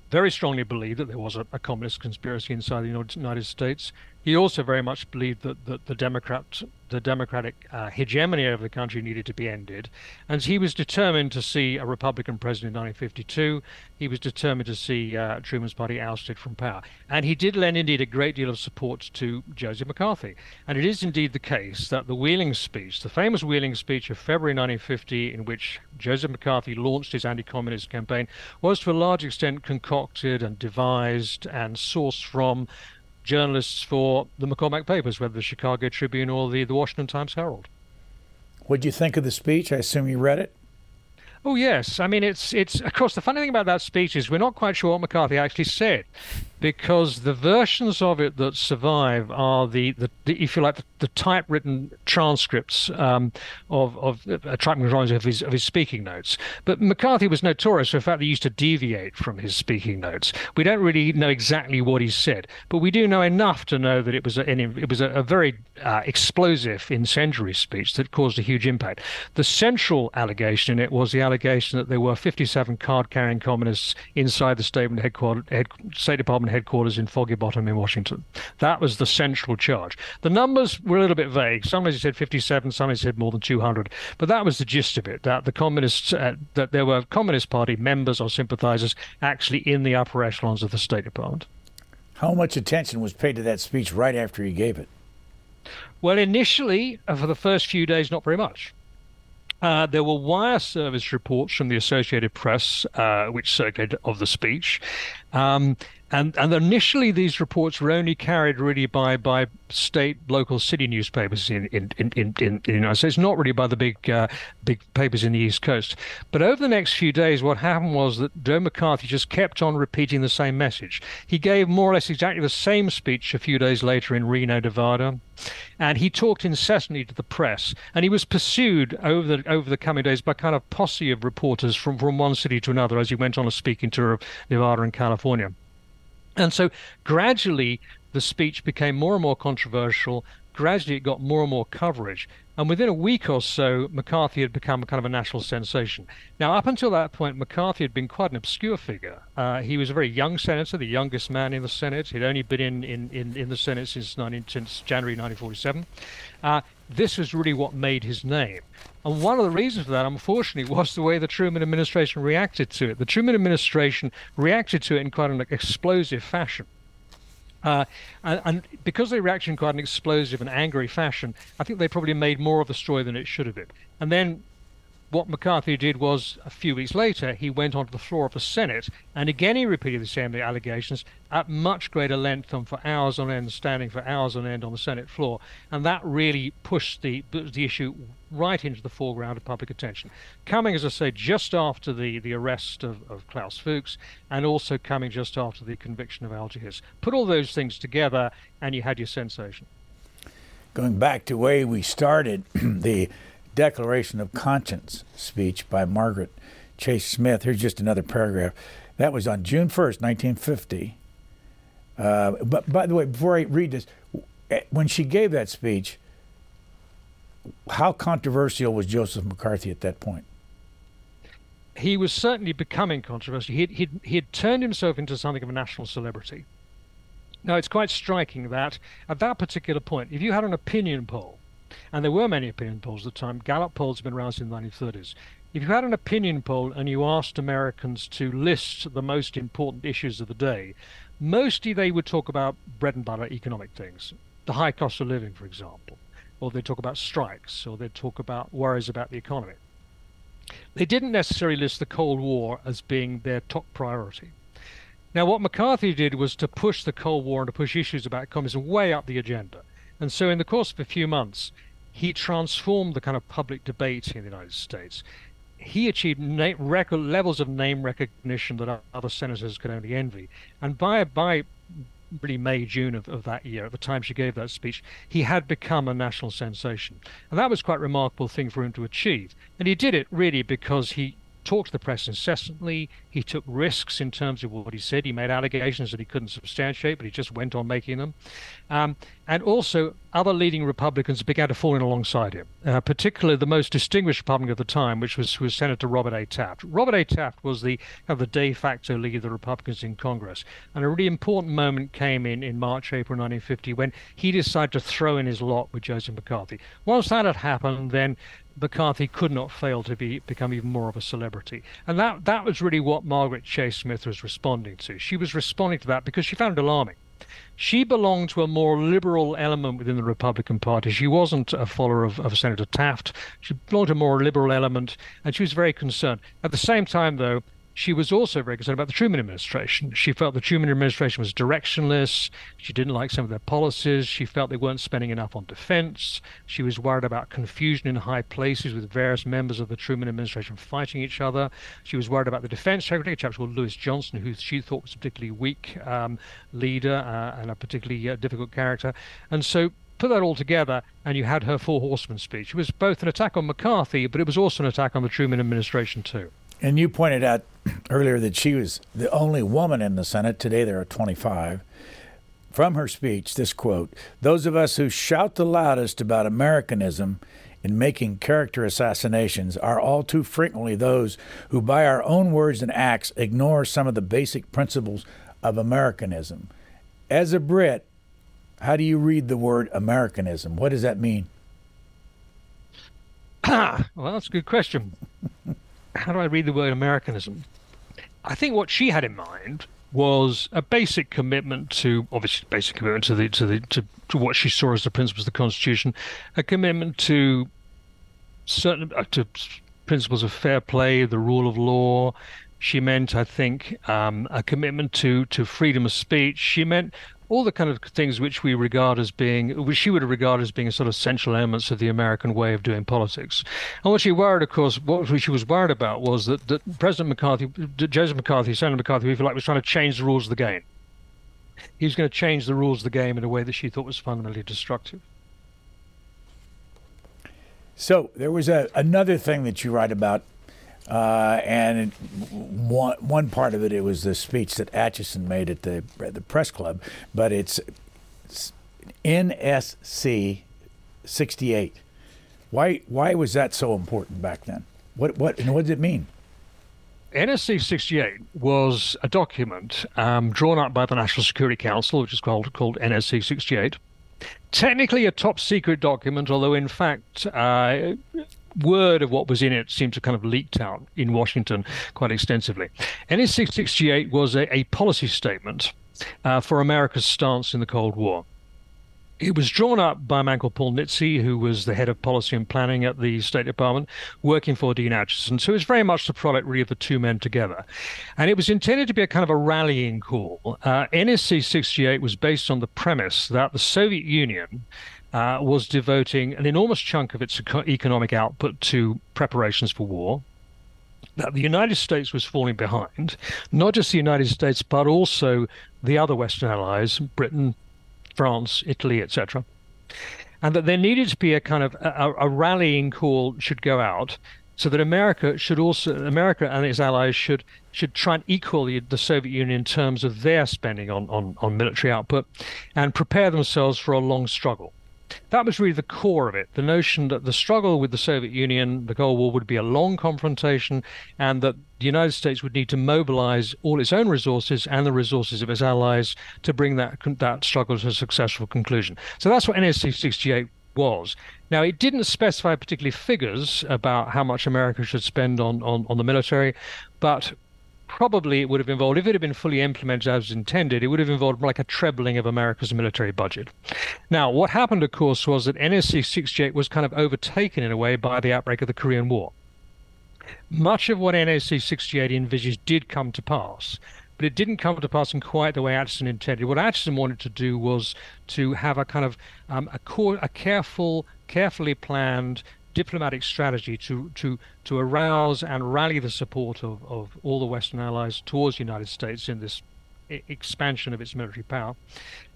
very strongly believed that there was a, a communist conspiracy inside the United States. He also very much believed that, that the Democrat, the Democratic uh, hegemony over the country needed to be ended, and he was determined to see a Republican president in 1952. He was determined to see uh, Truman's party ousted from power, and he did lend indeed a great deal of support to Joseph McCarthy. And it is indeed the case that the Wheeling speech, the famous Wheeling speech of February 1950, in which Joseph McCarthy launched his anti-communist campaign, was to a large extent concocted and devised and sourced from journalists for the McCormick papers, whether the Chicago Tribune or the, the Washington Times Herald. What did you think of the speech? I assume you read it. Oh yes, I mean it's it's of course the funny thing about that speech is we're not quite sure what McCarthy actually said, because the versions of it that survive are the, the, the if you like, the, the typewritten transcripts um, of of uh, typewritten of his of his speaking notes. But McCarthy was notorious for the fact that he used to deviate from his speaking notes. We don't really know exactly what he said, but we do know enough to know that it was a, it was a, a very uh, explosive, incendiary speech that caused a huge impact. The central allegation in it was the allegation that there were 57 card-carrying communists inside the State Department, head, State Department headquarters in Foggy Bottom in Washington. That was the central charge. The numbers were a little bit vague. Sometimes he said 57, sometimes he said more than 200, but that was the gist of it. That the communists, uh, that there were Communist Party members or sympathizers actually in the upper echelons of the State Department. How much attention was paid to that speech right after he gave it? Well, initially, uh, for the first few days, not very much. Uh, there were wire service reports from the Associated Press, uh, which circulated of the speech. Um, and, and initially, these reports were only carried really by, by state, local, city newspapers in, in, in, in, in the United States, not really by the big uh, big papers in the East Coast. But over the next few days, what happened was that Joe McCarthy just kept on repeating the same message. He gave more or less exactly the same speech a few days later in Reno, Nevada, and he talked incessantly to the press. And he was pursued over the over the coming days by kind of posse of reporters from, from one city to another as he went on a speaking tour of Nevada and California. And so gradually the speech became more and more controversial. Gradually it got more and more coverage. And within a week or so, McCarthy had become kind of a national sensation. Now, up until that point, McCarthy had been quite an obscure figure. Uh, he was a very young senator, the youngest man in the Senate. He'd only been in, in, in, in the Senate since, 19, since January 1947. Uh, this was really what made his name. And one of the reasons for that, unfortunately, was the way the Truman administration reacted to it. The Truman administration reacted to it in quite an explosive fashion. Uh, and, and, because they reacted in quite an explosive and angry fashion, I think they probably made more of the story than it should have been. And then what McCarthy did was a few weeks later, he went onto the floor of the Senate and again he repeated the same allegations at much greater length and for hours on end, standing for hours on end on the Senate floor. And that really pushed the, the issue right into the foreground of public attention. Coming, as I say, just after the, the arrest of, of Klaus Fuchs and also coming just after the conviction of Alger Hiss. Put all those things together and you had your sensation. Going back to where we started, the Declaration of Conscience speech by Margaret Chase Smith. Here's just another paragraph. That was on June 1st, 1950. Uh, but by the way, before I read this, eh, when she gave that speech, how controversial was Joseph McCarthy at that point? He was certainly becoming controversial. He he he had turned himself into something of a national celebrity. Now, it's quite striking that at that particular point, if you had an opinion poll and there were many opinion polls at the time. Gallup polls have been around since the 1930s. If you had an opinion poll and you asked Americans to list the most important issues of the day, mostly they would talk about bread and butter economic things, the high cost of living, for example, or they'd talk about strikes, or they'd talk about worries about the economy. They didn't necessarily list the Cold War as being their top priority. Now, what McCarthy did was to push the Cold War and to push issues about communism way up the agenda. And so, in the course of a few months, he transformed the kind of public debate in the United States. He achieved na- record levels of name recognition that other senators could only envy. And by by really May, June of, of that year, at the time she gave that speech, he had become a national sensation. And that was quite a remarkable thing for him to achieve. And he did it really because he talked to the press incessantly. He took risks in terms of what he said. He made allegations that he couldn't substantiate, but he just went on making them. Um, and also, other leading Republicans began to fall in alongside him, uh, particularly the most distinguished Republican of the time, which was, was Senator Robert A. Taft. Robert A. Taft was the, kind of the de facto leader of the Republicans in Congress. And a really important moment came in in March, April 1950 when he decided to throw in his lot with Joseph McCarthy. Once that had happened, then McCarthy could not fail to be become even more of a celebrity. And that that was really what Margaret Chase Smith was responding to. She was responding to that because she found it alarming. She belonged to a more liberal element within the Republican Party. She wasn't a follower of, of Senator Taft. She belonged to a more liberal element, and she was very concerned. At the same time, though, she was also very concerned about the Truman administration. She felt the Truman administration was directionless. She didn't like some of their policies. She felt they weren't spending enough on defense. She was worried about confusion in high places with various members of the Truman administration fighting each other. She was worried about the defense secretary, a chap called Louis Johnson, who she thought was a particularly weak um, leader uh, and a particularly uh, difficult character. And so put that all together, and you had her Four Horsemen speech. It was both an attack on McCarthy, but it was also an attack on the Truman administration, too. And you pointed out earlier that she was the only woman in the Senate. Today there are 25. From her speech, this quote Those of us who shout the loudest about Americanism in making character assassinations are all too frequently those who, by our own words and acts, ignore some of the basic principles of Americanism. As a Brit, how do you read the word Americanism? What does that mean? well, that's a good question how do I read the word Americanism? I think what she had in mind was a basic commitment to, obviously, basic commitment to the to the to, to what she saw as the principles of the Constitution, a commitment to certain uh, to principles of fair play, the rule of law. She meant, I think, um, a commitment to to freedom of speech. She meant all the kind of things which we regard as being, which she would regard as being sort of central elements of the American way of doing politics. And what she worried, of course, what she was worried about was that, that President McCarthy, Joseph McCarthy, Senator McCarthy, if you like, was trying to change the rules of the game. He was going to change the rules of the game in a way that she thought was fundamentally destructive. So there was a, another thing that you write about uh, and one one part of it, it was the speech that Acheson made at the at the press club, but it's NSC 68. Why why was that so important back then? What what and what did it mean? NSC 68 was a document um, drawn up by the National Security Council, which is called called NSC 68. Technically, a top secret document, although in fact. Uh, word of what was in it seemed to kind of leaked out in Washington quite extensively. NSC 68 was a, a policy statement uh, for America's stance in the Cold War. It was drawn up by a man called Paul Nitze, who was the head of policy and planning at the State Department, working for Dean Acheson. So it was very much the product, really, of the two men together. And it was intended to be a kind of a rallying call. Uh, NSC 68 was based on the premise that the Soviet Union uh, was devoting an enormous chunk of its economic output to preparations for war. That the United States was falling behind, not just the United States, but also the other Western allies, Britain, France, Italy, etc. And that there needed to be a kind of a, a rallying call should go out so that America should also America and its allies should should try and equal the, the Soviet Union in terms of their spending on, on, on military output and prepare themselves for a long struggle that was really the core of it the notion that the struggle with the Soviet Union, the Cold War, would be a long confrontation, and that the United States would need to mobilize all its own resources and the resources of its allies to bring that, that struggle to a successful conclusion. So that's what NSC 68 was. Now, it didn't specify particularly figures about how much America should spend on, on, on the military, but probably it would have involved, if it had been fully implemented as intended, it would have involved like a trebling of America's military budget. Now, what happened, of course, was that NSC 68 was kind of overtaken in a way by the outbreak of the Korean War. Much of what NSC 68 envisaged did come to pass, but it didn't come to pass in quite the way Acheson intended. What Acheson wanted to do was to have a kind of um, a, a careful, carefully planned diplomatic strategy to, to, to arouse and rally the support of, of all the Western allies towards the United States in this expansion of its military power.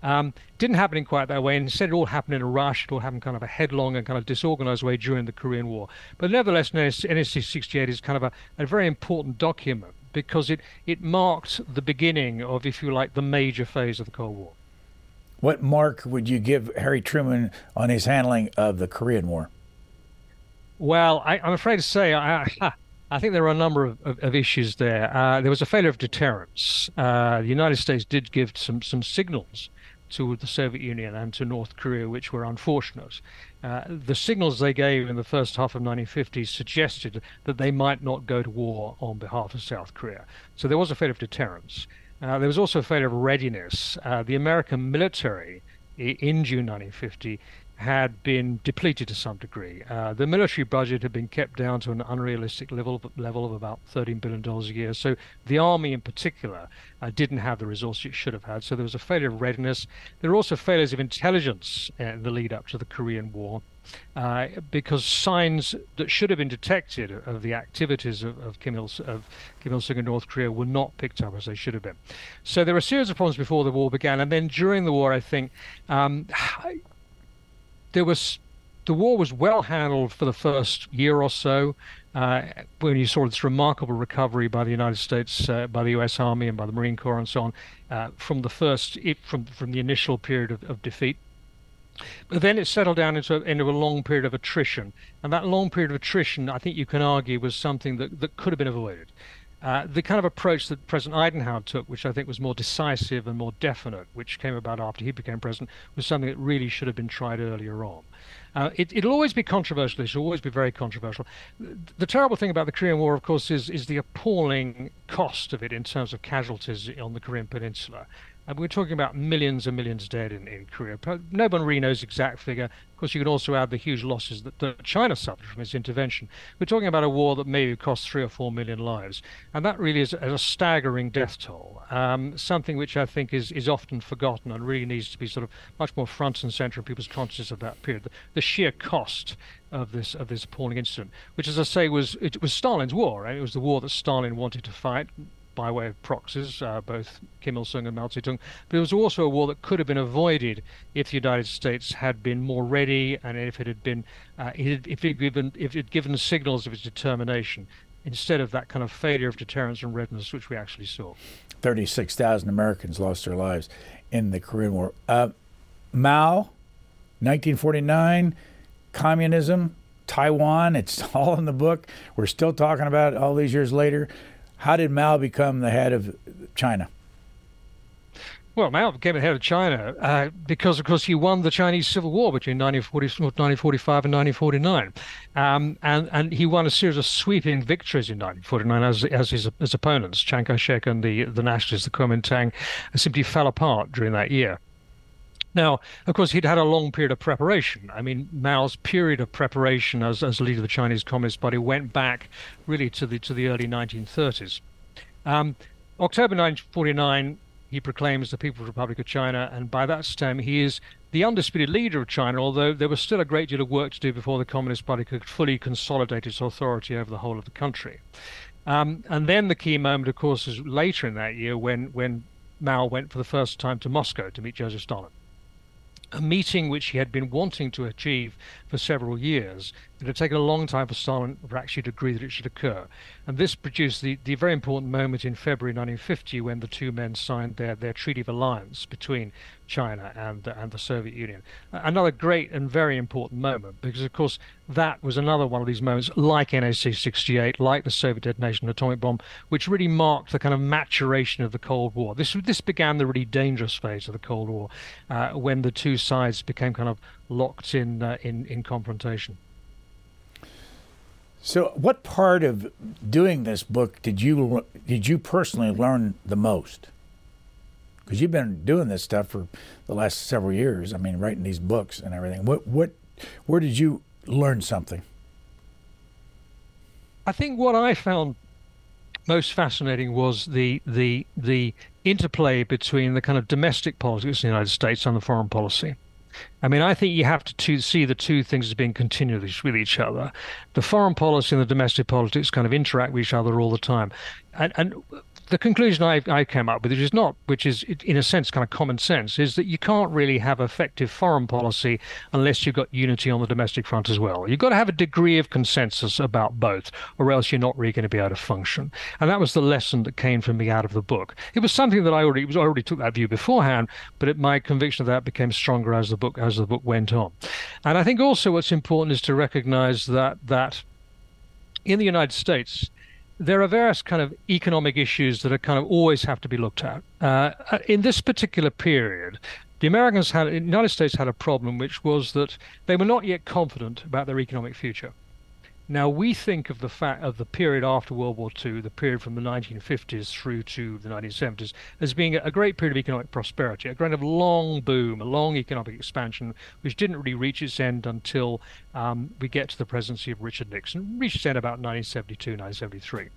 Um, didn't happen in quite that way. Instead, it all happened in a rush. It all happened kind of a headlong and kind of disorganized way during the Korean War. But nevertheless, NSC 68 is kind of a, a very important document because it, it marked the beginning of, if you like, the major phase of the Cold War. What mark would you give Harry Truman on his handling of the Korean War? Well, I, am afraid to say I, I think there are a number of, of, of issues there. Uh, there was a failure of deterrence. Uh, the United States did give some some signals to the Soviet Union and to North Korea, which were unfortunate. Uh, the signals they gave in the first half of 1950 suggested that they might not go to war on behalf of South Korea. So there was a failure of deterrence. Uh, there was also a failure of readiness. Uh, the American military in June 1950 had been depleted to some degree. Uh, the military budget had been kept down to an unrealistic level level of about $13 billion a year. So the army, in particular, uh, didn't have the resources it should have had. So there was a failure of readiness. There were also failures of intelligence in the lead up to the Korean War. Uh, because signs that should have been detected of the activities of, of Kim Il of Kim Il Sung in North Korea were not picked up as they should have been. So there were a series of problems before the war began, and then during the war, I think um, there was the war was well handled for the first year or so. Uh, when you saw this remarkable recovery by the United States, uh, by the U.S. Army and by the Marine Corps and so on, uh, from the first, from from the initial period of, of defeat. But then it settled down into, into a long period of attrition. And that long period of attrition, I think you can argue, was something that, that could have been avoided. Uh, the kind of approach that President Eisenhower took, which I think was more decisive and more definite, which came about after he became president, was something that really should have been tried earlier on. Uh, it, will always be controversial. It will always be very controversial. The terrible thing about the Korean War, of course, is is the appalling cost of it in terms of casualties on the Korean Peninsula. And we're talking about millions and millions dead in, in Korea. No one really knows exact figure. Of course, you can also add the huge losses that, that China suffered from its intervention. We're talking about a war that maybe cost three or four million lives. And that really is a, a staggering death toll, um, something which I think is, is often forgotten and really needs to be sort of much more front and center in people's consciousness of that period. The, the sheer cost of this of this appalling incident, which, as I say, was it was Stalin's war. Right? It was the war that Stalin wanted to fight by way of proxies, uh, both Kim Il sung and Mao Zedong. But it was also a war that could have been avoided if the United States had been more ready and if it had been, uh, if it given if it had given signals of its determination instead of that kind of failure of deterrence and readiness which we actually saw. Thirty-six thousand Americans lost their lives in the Korean War. Uh, Mao, 1949, communism, Taiwan. It's all in the book. We're still talking about it all these years later. How did Mao become the head of China? Well, Mao became the head of China uh, because, of course, he won the Chinese Civil War between 1945 and 1949. Um, and, and he won a series of sweeping victories in 1949 as, as his, his opponents, Chiang Kai shek and the, the nationalists, the Kuomintang, simply fell apart during that year. Now, of course, he'd had a long period of preparation. I mean, Mao's period of preparation as, as leader of the Chinese Communist Party went back really to the to the early 1930s. Um, October 1949, he proclaims the People's Republic of China, and by that time he is the undisputed leader of China, although there was still a great deal of work to do before the Communist Party could fully consolidate its authority over the whole of the country. Um, and then the key moment, of course, is later in that year when, when Mao went for the first time to Moscow to meet Joseph Stalin a meeting which he had been wanting to achieve for several years. It had taken a long time for Stalin actually to agree that it should occur. And this produced the, the very important moment in February 1950 when the two men signed their, their Treaty of Alliance between China and, uh, and the Soviet Union. Another great and very important moment because, of course, that was another one of these moments, like NSC 68, like the Soviet detonation of the atomic bomb, which really marked the kind of maturation of the Cold War. This, this began the really dangerous phase of the Cold War uh, when the two sides became kind of locked in, uh, in, in confrontation. So, what part of doing this book did you did you personally learn the most? Because you've been doing this stuff for the last several years. I mean, writing these books and everything. What what where did you learn something? I think what I found most fascinating was the the the interplay between the kind of domestic politics in the United States and the foreign policy. I mean, I think you have to, see the two things as being continuous with each other. The foreign policy and the domestic politics kind of interact with each other all the time. And, and the conclusion I, I came up with, which is not, which is in a sense kind of common sense, is that you can't really have effective foreign policy unless you've got unity on the domestic front as well. You've got to have a degree of consensus about both, or else you're not really going to be able to function. And that was the lesson that came from me out of the book. It was something that I already was I already took that view beforehand, but it, my conviction of that became stronger as the book as the book went on. And I think also what's important is to recognize that that in the United States there are various kind of economic issues that are kind of always have to be looked at. Uh, in this particular period, the Americans had, the United States had a problem, which was that they were not yet confident about their economic future. Now we think of the fact of the period after World War II, the period from the 1950s through to the 1970s, as being a great period of economic prosperity, a kind of long boom, a long economic expansion, which didn't really reach its end until um, we get to the presidency of Richard Nixon, reached its end about 1972, 1973.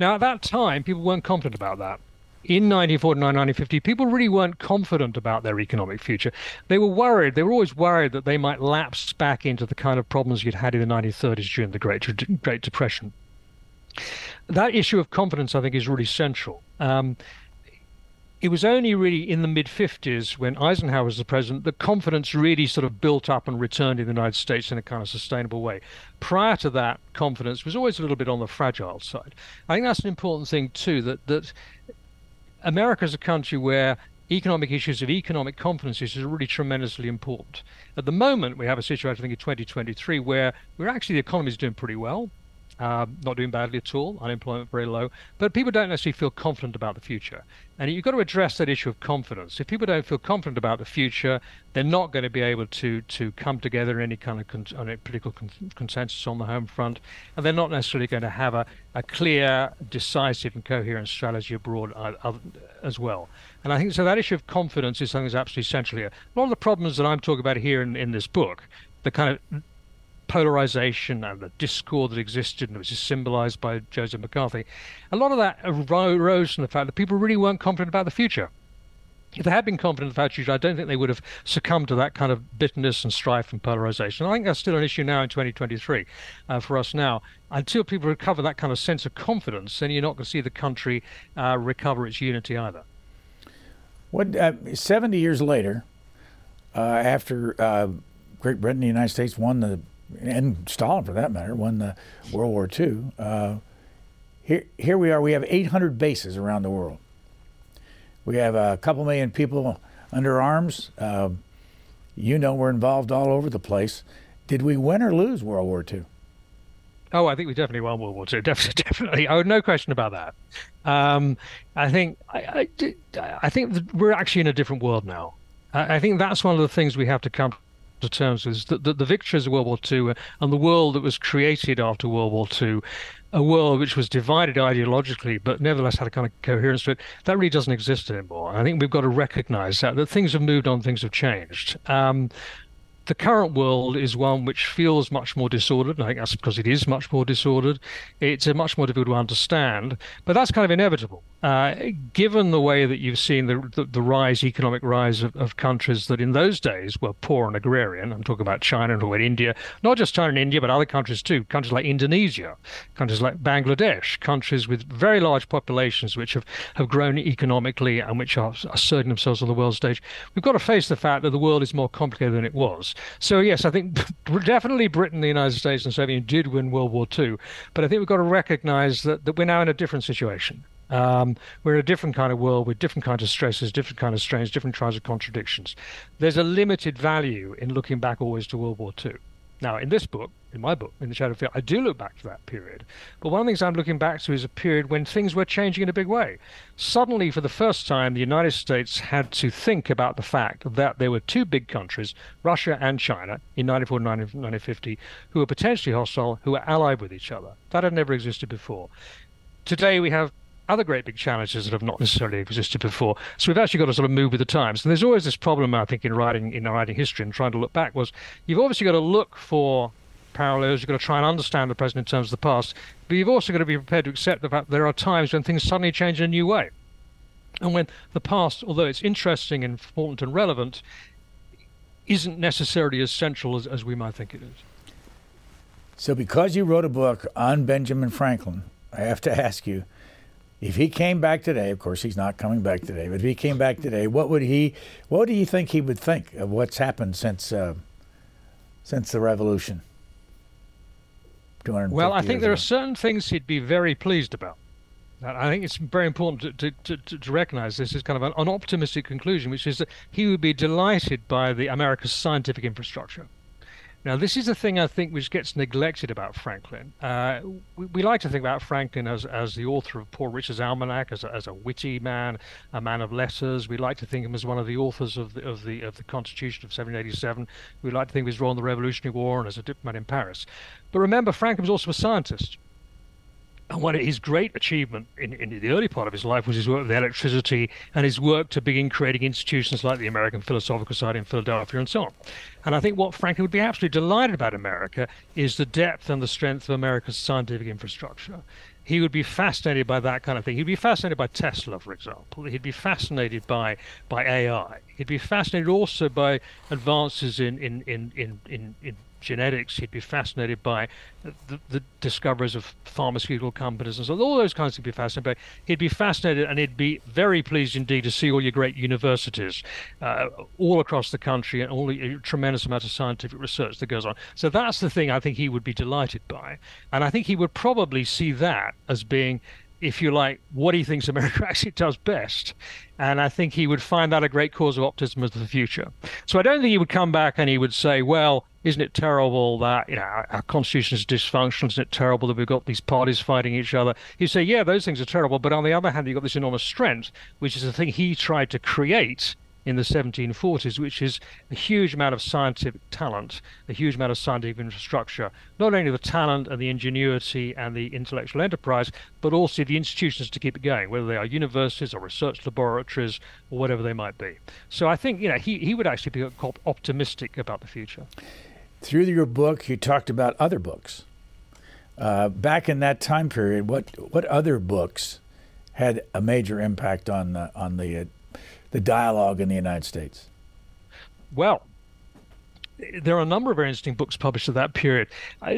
Now at that time, people weren't confident about that in 1949, 1950, people really weren't confident about their economic future. They were worried. They were always worried that they might lapse back into the kind of problems you'd had in the 1930s during the Great, Great Depression. That issue of confidence, I think, is really central. Um, it was only really in the mid 50s when Eisenhower was the president that confidence really sort of built up and returned in the United States in a kind of sustainable way. Prior to that, confidence was always a little bit on the fragile side. I think that's an important thing too. That that America is a country where economic issues of economic confidence is really tremendously important. At the moment, we have a situation, I think, in 2023 where we're actually the economy is doing pretty well. Uh, not doing badly at all, unemployment very low, but people don't necessarily feel confident about the future. And you've got to address that issue of confidence. If people don't feel confident about the future, they're not going to be able to to come together in any kind of con- on political con- consensus on the home front, and they're not necessarily going to have a, a clear, decisive, and coherent strategy abroad uh, as well. And I think so. That issue of confidence is something that's absolutely central here. A lot of the problems that I'm talking about here in, in this book, the kind of polarization and the discord that existed and which is symbolized by Joseph McCarthy, a lot of that arose from the fact that people really weren't confident about the future. If they had been confident about the future, I don't think they would have succumbed to that kind of bitterness and strife and polarization. I think that's still an issue now in 2023 uh, for us now. Until people recover that kind of sense of confidence, then you're not going to see the country uh, recover its unity either. What uh, 70 years later, uh, after uh, Great Britain and the United States won the and Stalin for that matter, won the World War II. Uh, here, here we are. We have 800 bases around the world. We have a couple million people under arms. Uh, you know, we're involved all over the place. Did we win or lose World War II? Oh, I think we definitely won World War II. Definitely, definitely. Oh, no question about that. Um, I think I, I, I think we're actually in a different world now. I, I think that's one of the things we have to come terms with that the, the victories of World War II and the world that was created after World War II, a world which was divided ideologically, but nevertheless had a kind of coherence to it, that really doesn't exist anymore. I think we've got to recognize that, that things have moved on, things have changed. Um, the current world is one which feels much more disordered. And I think that's because it is much more disordered. It's a much more difficult to understand, but that's kind of inevitable. Uh, given the way that you've seen the, the, the rise, economic rise of, of, countries that in those days were poor and agrarian, I'm talking about China and India, not just China and India, but other countries too, countries like Indonesia, countries like Bangladesh, countries with very large populations which have, have grown economically and which are asserting themselves on the world stage. We've got to face the fact that the world is more complicated than it was. So, yes, I think definitely Britain, the United States, and Soviet Union did win World War II, but I think we've got to recognize that, that we're now in a different situation. Um, we're in a different kind of world with different kinds of stresses, different kind of strains, different kinds of contradictions. There's a limited value in looking back always to World War II. Now, in this book, in my book, in the Shadow Fear, I do look back to that period. But one of the things I'm looking back to is a period when things were changing in a big way. Suddenly, for the first time, the United States had to think about the fact that there were two big countries, Russia and China, in 1949, 1950, who were potentially hostile, who were allied with each other. That had never existed before. Today, we have other great big challenges that have not necessarily existed before. So we've actually got to sort of move with the times. And there's always this problem, I think, in writing in writing history and trying to look back was you've obviously got to look for parallels. You've got to try and understand the present in terms of the past, but you've also got to be prepared to accept the fact that there are times when things suddenly change in a new way. And when the past, although it's interesting, and important, and relevant, isn't necessarily as central as, as we might think it is. So, because you wrote a book on Benjamin Franklin, I have to ask you if he came back today, of course he's not coming back today, but if he came back today, what would he, what do you think he would think of what's happened since, uh, since the revolution? Well, I think there ago. are certain things he'd be very pleased about. I think it's very important to, to, to, to recognize this as kind of an, an, optimistic conclusion, which is that he would be delighted by the America's scientific infrastructure. Now, this is the thing I think which gets neglected about Franklin. Uh, we, we, like to think about Franklin as, as the author of Poor Richard's Almanac, as a, as a witty man, a man of letters. We like to think of him as one of the authors of the, of the, of the Constitution of 1787. We like to think of his role in the Revolutionary War and as a diplomat in Paris. But remember, Franklin was also a scientist. And one of his great achievement in, in the early part of his life was his work with electricity and his work to begin creating institutions like the American Philosophical Society in Philadelphia and so on. And I think what Franklin would be absolutely delighted about America is the depth and the strength of America's scientific infrastructure. He would be fascinated by that kind of thing. He'd be fascinated by Tesla, for example. He'd be fascinated by by AI. He'd be fascinated also by advances in in in in, in, in genetics. He'd be fascinated by the, the discoveries of pharmaceutical companies and so all those kinds he'd be fascinated by. He'd be fascinated and he'd be very pleased indeed to see all your great universities uh, all across the country and all the tremendous amount of scientific research that goes on. So that's the thing I think he would be delighted by. And I think he would probably see that as being if you like, what he thinks America actually does best. And I think he would find that a great cause of optimism for the future. So I don't think he would come back and he would say, well, isn't it terrible that you know our, constitution is dysfunctional? Isn't it terrible that we've got these parties fighting each other? You say, yeah, those things are terrible, but on the other hand, you've got this enormous strength, which is the thing he tried to create in the 1740s, which is a huge amount of scientific talent, a huge amount of scientific infrastructure, not only the talent and the ingenuity and the intellectual enterprise, but also the institutions to keep it going, whether they are universities or research laboratories or whatever they might be. So I think you know he, he would actually be optimistic about the future. Through your book, you talked about other books. Uh, back in that time period, what what other books had a major impact on the, on the uh, the dialogue in the United States? Well, there are a number of very interesting books published at that period.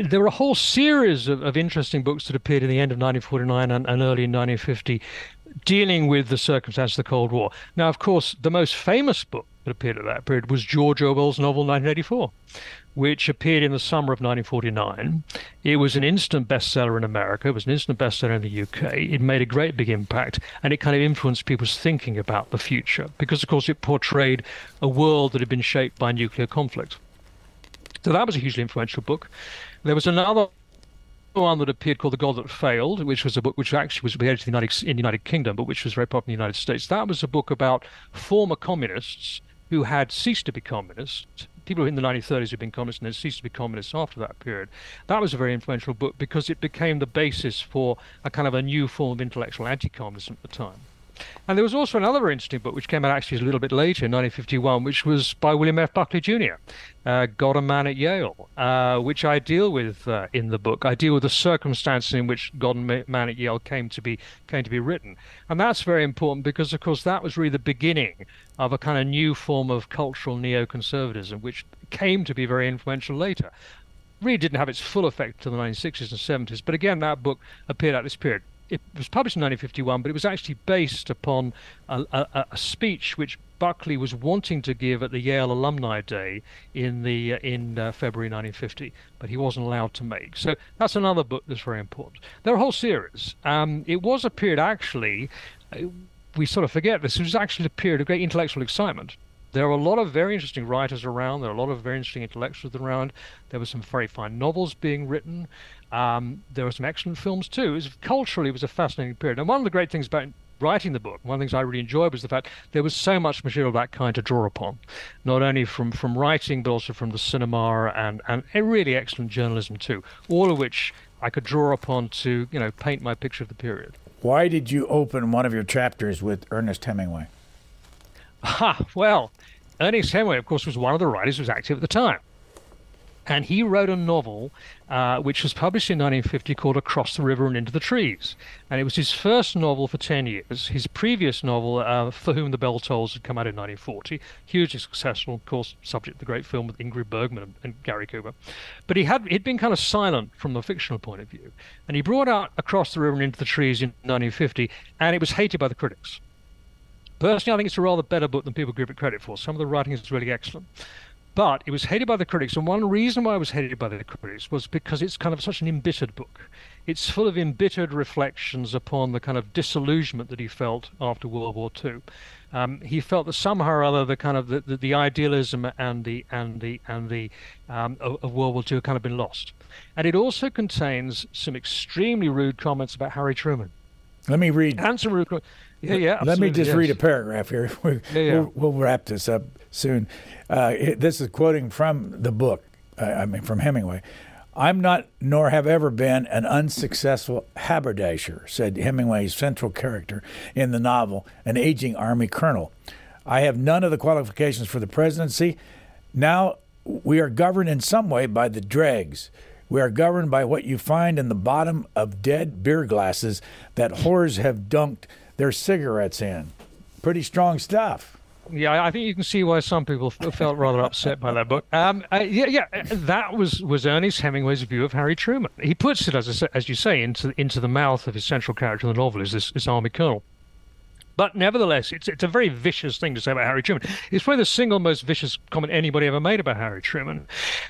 There were a whole series of, of, interesting books that appeared in the end of 1949 and, and early in 1950 dealing with the circumstances of the Cold War. Now, of course, the most famous book that appeared at that period was George Orwell's novel 1984, which appeared in the summer of 1949. It was an instant bestseller in America. It was an instant bestseller in the UK. It made a great big impact, and it kind of influenced people's thinking about the future because, of course, it portrayed a world that had been shaped by nuclear conflict. So that was a hugely influential book. There was another one that appeared called The God That Failed, which was a book which actually was created in the United, in the United Kingdom, but which was very popular in the United States. That was a book about former communists who had ceased to be communists people in the 1930s who'd been communists and then ceased to be communists after that period. That was a very influential book because it became the basis for a kind of a new form of intellectual anti-communism at the time. And there was also another interesting book which came out actually a little bit later in 1951, which was by William F. Buckley Jr., uh, God and Man at Yale, uh, which I deal with uh, in the book. I deal with the circumstances in which God and Man at Yale came to be came to be written, and that's very important because, of course, that was really the beginning of a kind of new form of cultural neoconservatism, which came to be very influential later. Really didn't have its full effect until the 1960s and 70s, but again, that book appeared at this period it was published in 1951, but it was actually based upon a, a, a, speech which Buckley was wanting to give at the Yale Alumni Day in the uh, in uh, February 1950, but he wasn't allowed to make. So that's another book that's very important. There are a whole series. Um, it was a period actually. Uh, we sort of forget this. It was actually a period of great intellectual excitement. There are a lot of very interesting writers around. There are a lot of very interesting intellectuals around. There were some very fine novels being written. Um, there were some excellent films too. It was, culturally, it was a fascinating period. And one of the great things about writing the book, one of the things I really enjoyed was the fact there was so much material of that kind to draw upon, not only from, from writing, but also from the cinema and, and really excellent journalism too, all of which I could draw upon to, you know, paint my picture of the period. Why did you open one of your chapters with Ernest Hemingway? Ah, well, Ernest Hemingway, of course, was one of the writers who was active at the time. And he wrote a novel uh, which was published in 1950 called Across the River and Into the Trees. And it was his first novel for 10 years. His previous novel, uh, For Whom the Bell Tolls, had come out in 1940. Hugely successful, of course, subject to the great film with Ingrid Bergman and, Gary Cooper. But he had he'd been kind of silent from a fictional point of view. And he brought out Across the River and Into the Trees in 1950, and it was hated by the critics. Personally, I think it's a rather better book than people give it credit for. Some of the writing is really excellent. But it was hated by the critics, and one reason why it was hated by the critics was because it's kind of such an embittered book. It's full of embittered reflections upon the kind of disillusionment that he felt after World War II. Um, he felt that somehow or other the kind of the, the, the idealism and the and the and the um, of, of, World War II had kind of been lost. And it also contains some extremely rude comments about Harry Truman. Let me read. And some rude. Yeah, yeah. Let me just yes. read a paragraph here. yeah, yeah. We'll, we'll, wrap this up soon. Uh, this is quoting from the book. Uh, I mean, from Hemingway. I'm not, nor have ever been, an unsuccessful haberdasher, said Hemingway's central character in the novel, an aging Army colonel. I have none of the qualifications for the presidency. Now we are governed in some way by the dregs. We are governed by what you find in the bottom of dead beer glasses that whores have dunked their cigarettes in. Pretty strong stuff. Yeah, I think you can see why some people felt rather upset by that book. Um, uh, yeah, yeah, that was was Ernest Hemingway's view of Harry Truman. He puts it, as as you say, into into the mouth of his central character in the novel, is this, this army colonel. But nevertheless, it's it's a very vicious thing to say about Harry Truman. It's probably the single most vicious comment anybody ever made about Harry Truman,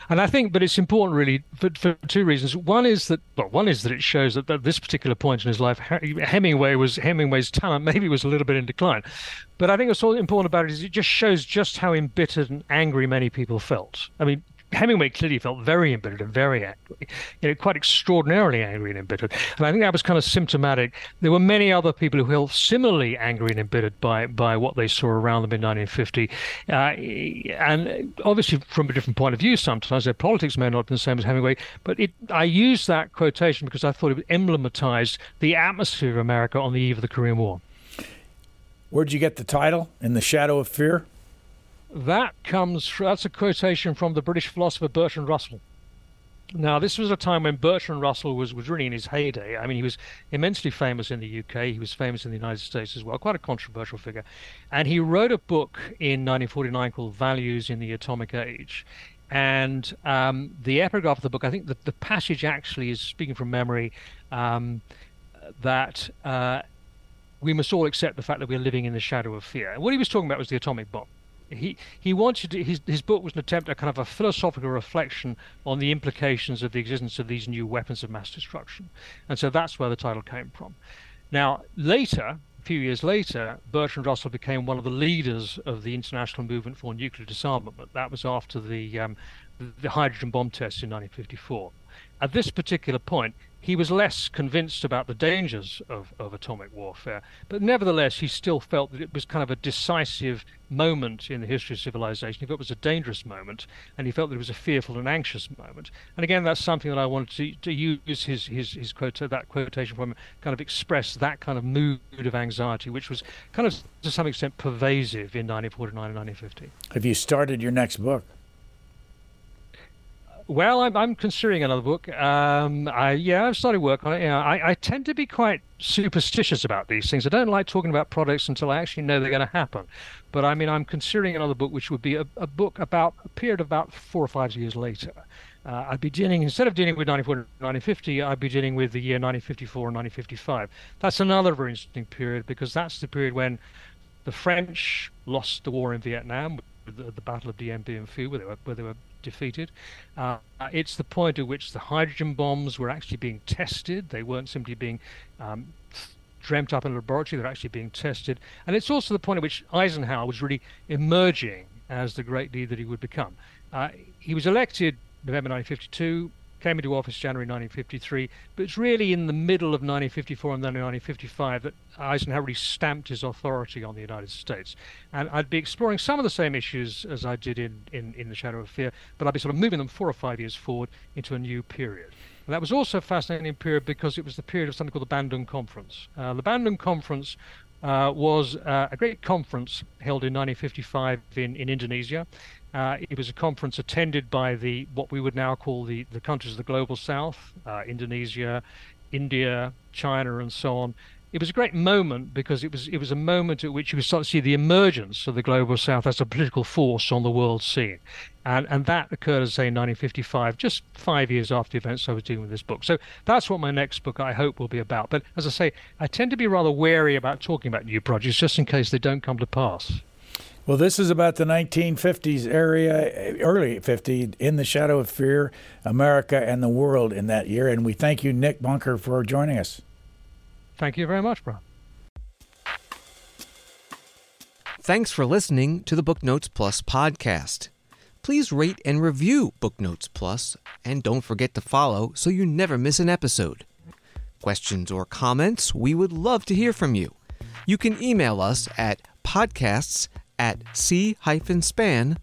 and I think, but it's important really for, for two reasons. One is that, well, one is that it shows that at this particular point in his life, Hemingway was Hemingway's talent maybe was a little bit in decline, but I think what's all important about it is it just shows just how embittered and angry many people felt. I mean, Hemingway clearly felt very embittered and very angry, you know, quite extraordinarily angry and embittered. And I think that was kind of symptomatic. There were many other people who felt similarly angry and embittered by, by what they saw around them in 1950. Uh, and obviously, from a different point of view, sometimes their politics may not have been the same as Hemingway. But it, I used that quotation because I thought it emblematized the atmosphere of America on the eve of the Korean War. Where'd you get the title? In the Shadow of Fear? That comes, that's a quotation from the British philosopher Bertrand Russell. Now, this was a time when Bertrand Russell was, was really in his heyday. I mean, he was immensely famous in the UK. He was famous in the United States as well, quite a controversial figure. And he wrote a book in 1949 called Values in the Atomic Age. And um, the epigraph of the book, I think the, the passage actually is speaking from memory um, that uh, we must all accept the fact that we're living in the shadow of fear. What he was talking about was the atomic bomb he he wanted to, his his book was an attempt at kind of a philosophical reflection on the implications of the existence of these new weapons of mass destruction, and so that's where the title came from. Now later, a few years later, Bertrand Russell became one of the leaders of the international movement for nuclear disarmament. That was after the um, the, the hydrogen bomb tests in 1954. At this particular point, he was less convinced about the dangers of, of atomic warfare, but nevertheless, he still felt that it was kind of a decisive moment in the history of civilization. He felt it was a dangerous moment, and he felt that it was a fearful and anxious moment. And again, that's something that I wanted to, to use his, his, his quote, that quotation from him, kind of express that kind of mood of anxiety, which was kind of to some extent pervasive in 1949 and 1950. Have you started your next book? Well, I'm, I'm considering another book. Um, I, yeah, I've started work on it. Yeah, I, I tend to be quite superstitious about these things. I don't like talking about products until I actually know they're going to happen. But I mean, I'm considering another book, which would be a, a book about a period about four or five years later. Uh, I'd be dealing, instead of dealing with 1940 1950, I'd be dealing with the year 1954 and 1955. That's another very interesting period because that's the period when the French lost the war in Vietnam, the, the Battle of Dien Bien Phu, where they were, where they were defeated. Uh, it's the point at which the hydrogen bombs were actually being tested. They weren't simply being um, dreamt up in a laboratory, they're actually being tested. And it's also the point at which Eisenhower was really emerging as the great leader that he would become. Uh, he was elected November 1952 came into office January 1953, but it's really in the middle of 1954 and then 1955 that Eisenhower really stamped his authority on the United States. And I'd be exploring some of the same issues as I did in, in, in The Shadow of Fear, but I'd be sort of moving them four or five years forward into a new period. And that was also a fascinating period because it was the period of something called the Bandung Conference. Uh, the Bandung Conference uh, was uh, a great conference held in 1955 in, in Indonesia. Uh, it was a conference attended by the what we would now call the, the countries of the global south, uh, Indonesia, India, China, and so on. It was a great moment because it was it was a moment at which you start to see the emergence of the global south as a political force on the world scene, and and that occurred, as I say, in 1955, just five years after the events I was dealing with this book. So that's what my next book I hope will be about. But as I say, I tend to be rather wary about talking about new projects just in case they don't come to pass. Well, this is about the 1950s area, early 50, in the shadow of fear, America and the world in that year. And we thank you, Nick Bunker, for joining us. Thank you very much, Brian. Thanks for listening to the Booknotes Plus podcast. Please rate and review Booknotes Plus, and don't forget to follow so you never miss an episode. Questions or comments, we would love to hear from you. You can email us at podcasts at c-span.org.